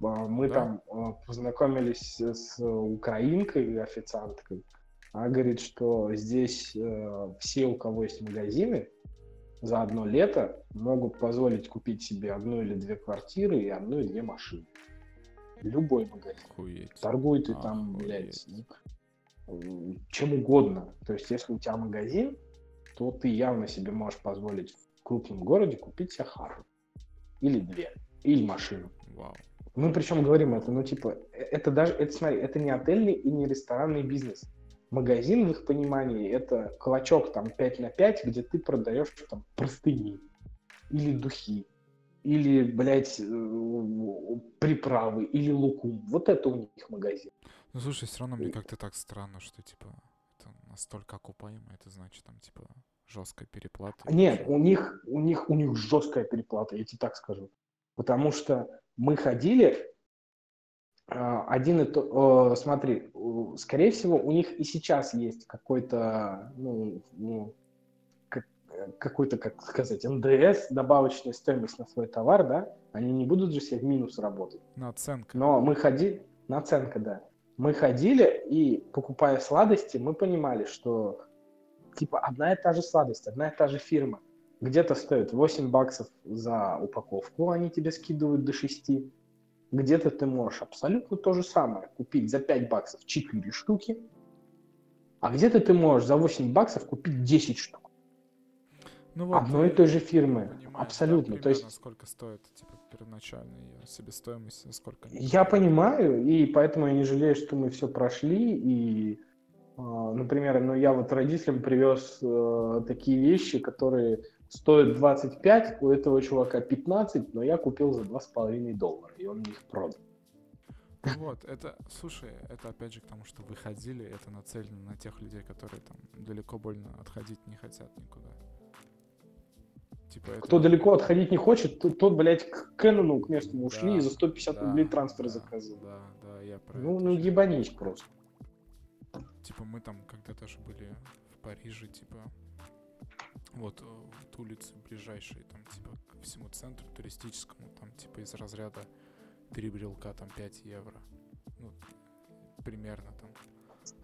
А, мы да? там а, познакомились с украинкой, официанткой. Она говорит, что здесь э, все, у кого есть магазины, за одно лето могут позволить купить себе одну или две квартиры и одну или две машины. Любой магазин. Охуеть. Торгуй ты там, блядь, чем угодно. То есть, если у тебя магазин, то ты явно себе можешь позволить в крупном городе купить себе хару. или две, или машину. Вау. Мы причем говорим это, ну, типа, э, это даже, это, смотри, это не отельный и не ресторанный бизнес. Магазин, в их понимании, это клочок там 5 на 5, где ты продаешь там простыни или духи, или, блядь, э, приправы, или лукум. Вот это у них магазин. Ну, слушай, все равно мне как-то так странно, что, типа, это настолько окупаемо, это значит, там, типа, жесткая переплата. Нет, у них, у них, у них жесткая переплата, я тебе так скажу. Потому что мы ходили, один и то, смотри, скорее всего, у них и сейчас есть какой-то, ну, ну какой-то, как сказать, НДС, добавочная стоимость на свой товар, да, они не будут же себе в минус работать. Наценка. Но мы ходили, наценка, да. Мы ходили и, покупая сладости, мы понимали, что типа одна и та же сладость, одна и та же фирма. Где-то стоит 8 баксов за упаковку, они тебе скидывают до 6. Где-то ты можешь абсолютно то же самое купить за 5 баксов 4 штуки, а где-то ты можешь за 8 баксов купить 10 штук. Ну, вот, Одной и той же фирмы. Абсолютно. Да, то есть сколько стоит типа, первоначальная ее себестоимость, сколько? Я понимаю, и поэтому я не жалею, что мы все прошли, и а, Например, ну я вот родителям привез э, такие вещи, которые стоят 25, у этого чувака 15, но я купил за 2,5 доллара, и он мне их продал. Вот, это, слушай, это опять же к тому, что выходили, это нацелено на тех людей, которые там далеко больно отходить не хотят никуда. Типа, это... Кто далеко отходить не хочет, тот, тот блядь, к Кэнону, к местному ушли да, и за 150 да, рублей трансфер да, заказал. Да, да, я про Ну, ну ебанись просто. Типа мы там когда даже были в Париже, типа вот, э, вот улицы ближайшие, там, типа, к всему центру туристическому, там, типа, из разряда три брелка, там, 5 евро. Ну, примерно, там.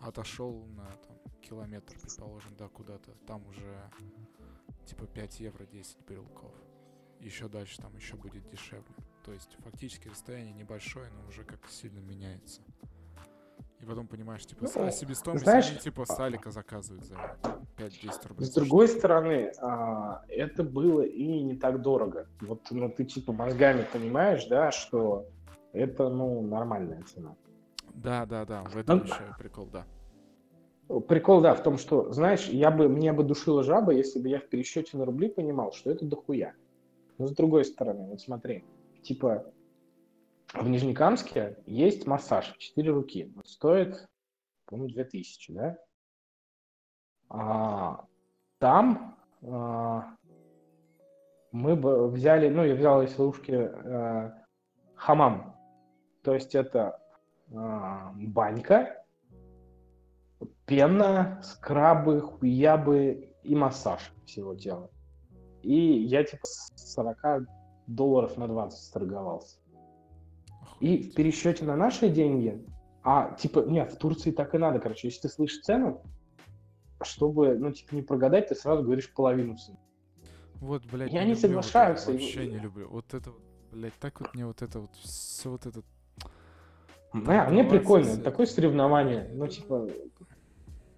Отошел на, там, километр, предположим, да, куда-то. Там уже, типа, 5 евро 10 брелков. Еще дальше там еще будет дешевле. То есть, фактически расстояние небольшое, но уже как сильно меняется. И потом понимаешь, типа, ну, себестоимость знаешь, они, типа, Салика заказывают за 5-10 рублей. С другой стороны, а, это было и не так дорого. Вот, ну, ты, типа, мозгами понимаешь, да, что это, ну, нормальная цена. Да, да, да, в этом ну, еще прикол, да. Прикол, да, в том, что, знаешь, я бы, меня бы душила жаба, если бы я в пересчете на рубли понимал, что это дохуя. Но с другой стороны, вот смотри, типа, в Нижнекамске есть массаж, 4 руки. Стоит, по-моему, 2000, да? А, там а, мы бы взяли, ну, я взял из ловушки а, хамам. То есть это а, банька, пена, скрабы, хуябы и массаж всего тела. И я типа с 40 долларов на 20 сторговался. И в пересчете на наши деньги, а типа, нет, в Турции так и надо, короче, если ты слышишь цену, чтобы, ну, типа, не прогадать, ты сразу говоришь половину цены. Вот, блядь, Я не, не соглашаются. Вот вообще не люблю. Вот это вот, блядь, так вот мне вот это вот, все вот это... Да, мне прикольно, с... такое соревнование, ну, типа...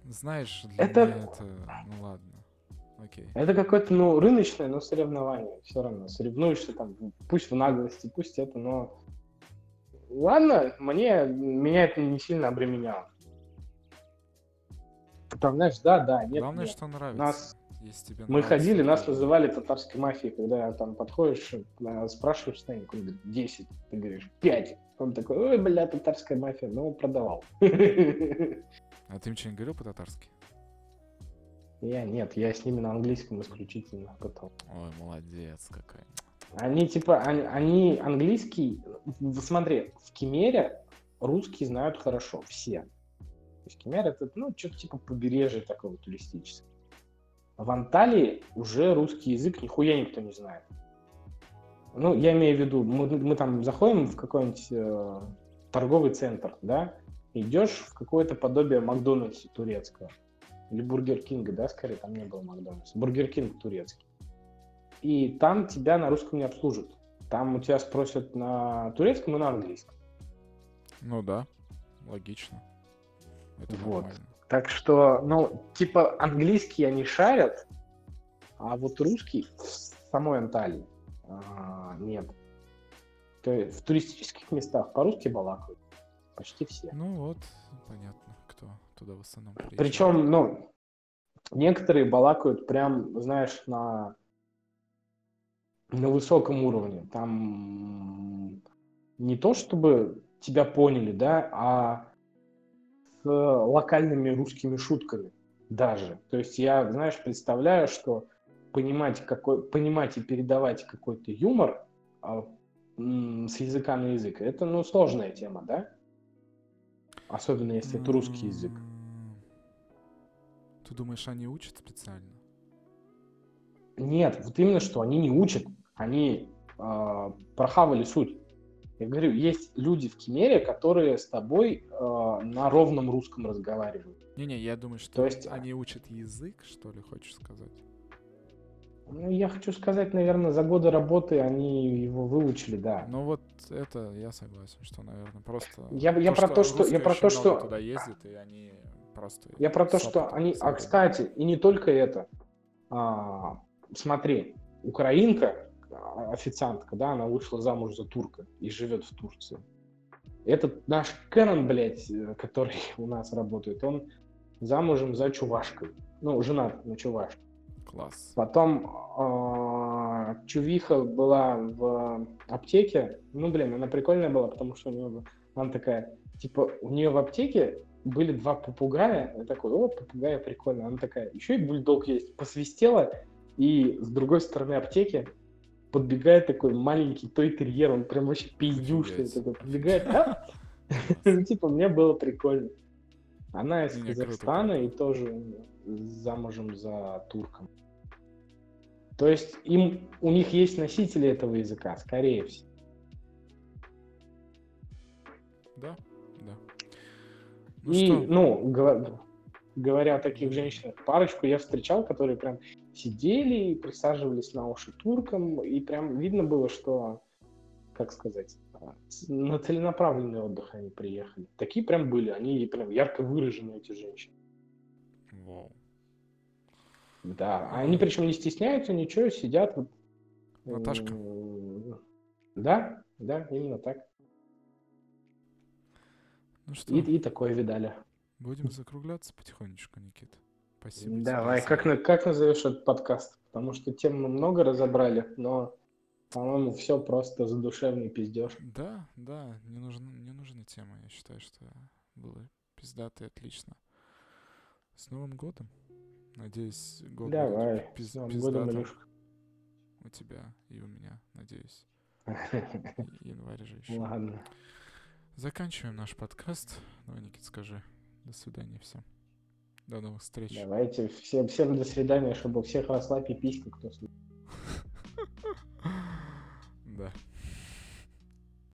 Знаешь, для это... меня это, ну, ладно. Окей. Это какое-то, ну, рыночное, но соревнование. Все равно. Соревнуешься там, пусть в наглости, пусть это, но ладно, мне, меня это не сильно обременяло. Там, знаешь, да, да, нет. Главное, нет. что нравится. Нас... тебе мы нравится, ходили, нас называли татарской мафией, когда там подходишь, спрашиваешь ценник, он говорит, 10, ты говоришь, 5. Он такой, ой, бля, татарская мафия, ну, продавал. А ты им что, не говорил по-татарски? Я нет, я с ними на английском исключительно потом. Ой, молодец какая. Они типа, они, они английский, смотри, в Кемере русский знают хорошо, все. Есть Кемер это, ну, что-то типа побережье такого туристическое. В Анталии уже русский язык нихуя никто не знает. Ну, я имею в виду, мы, мы там заходим в какой-нибудь э, торговый центр, да, идешь в какое-то подобие Макдональдса турецкого. Или Бургер Кинга, да, скорее, там не было Макдональдса. Бургер Кинг турецкий и там тебя на русском не обслужат. Там у тебя спросят на турецком и на английском. Ну да, логично. Это вот. Нормально. Так что, ну, типа английский они шарят, а вот русский в самой Анталии А, нет. То есть в туристических местах по-русски балакают. Почти все. Ну вот, понятно, кто туда в основном приезжает. Причем, ну, некоторые балакают прям, знаешь, на, на высоком уровне. Там не то, чтобы тебя поняли, да, а локальными русскими шутками даже. То есть я, знаешь, представляю, что понимать, какой, понимать и передавать какой-то юмор а, с языка на язык, это, ну, сложная тема, да? Особенно если это русский язык. Ты думаешь, они учат специально? Нет, вот именно что, они не учат, они э, прохавали суть. Я говорю, есть люди в Кемере, которые с тобой э, на ровном русском разговаривают. Не-не, я думаю, что То есть... они учат язык, что ли, хочешь сказать? Ну, я хочу сказать, наверное, за годы работы они его выучили, да. Ну вот это я согласен, что, наверное, просто. Я, я про то, что я про то, что туда ездит и они просто. Я про то, что они. А кстати, и не только это. А, смотри, украинка, а, официантка, да, она вышла замуж за турка и живет в Турции. Этот наш Кэрон, блядь, э, который [laughs] у нас работает, он замужем за чувашкой. Ну, женат на чувашке. Класс. Потом э, Чувиха была в аптеке. Ну, блин, она прикольная была, потому что у нее она такая, типа, у нее в аптеке были два попугая. Я такой, о, попугая прикольно. Она такая, еще и бульдог есть. Посвистела, и с другой стороны аптеки подбегает такой маленький той терьер, он прям вообще пиздюшный такой, подбегает, а? [laughs] Типа, мне было прикольно. Она из Казахстана и тоже замужем за турком. То есть им, у них есть носители этого языка, скорее всего. Да, да. Ну, и, что? ну, говоря, говоря о таких женщинах, парочку я встречал, которые прям сидели и присаживались на уши туркам, и прям видно было, что, как сказать, на целенаправленный отдых они приехали. Такие прям были, они прям ярко выражены, эти женщины. Вау. Да, они причем не стесняются, ничего, сидят. Вот, Наташка. Да, да, именно так. Ну что? И, и такое видали. Будем закругляться потихонечку, Никит. Спасибо. Давай, как, как назовешь этот подкаст? Потому что тем мы много разобрали, но, по-моему, все просто задушевный пиздеж. Да, да, не, нужна, не нужна тема. Я считаю, что было пиздато и отлично. С Новым годом! Надеюсь, год Давай, будет пиз- годом. У тебя и у меня, надеюсь. [laughs] Январь же еще. Ладно. Заканчиваем наш подкаст. Давай, Никит, скажи. До свидания всем. До новых встреч. Давайте всем, всем до свидания, чтобы у всех росла пиписька, кто слушает. [laughs] Да.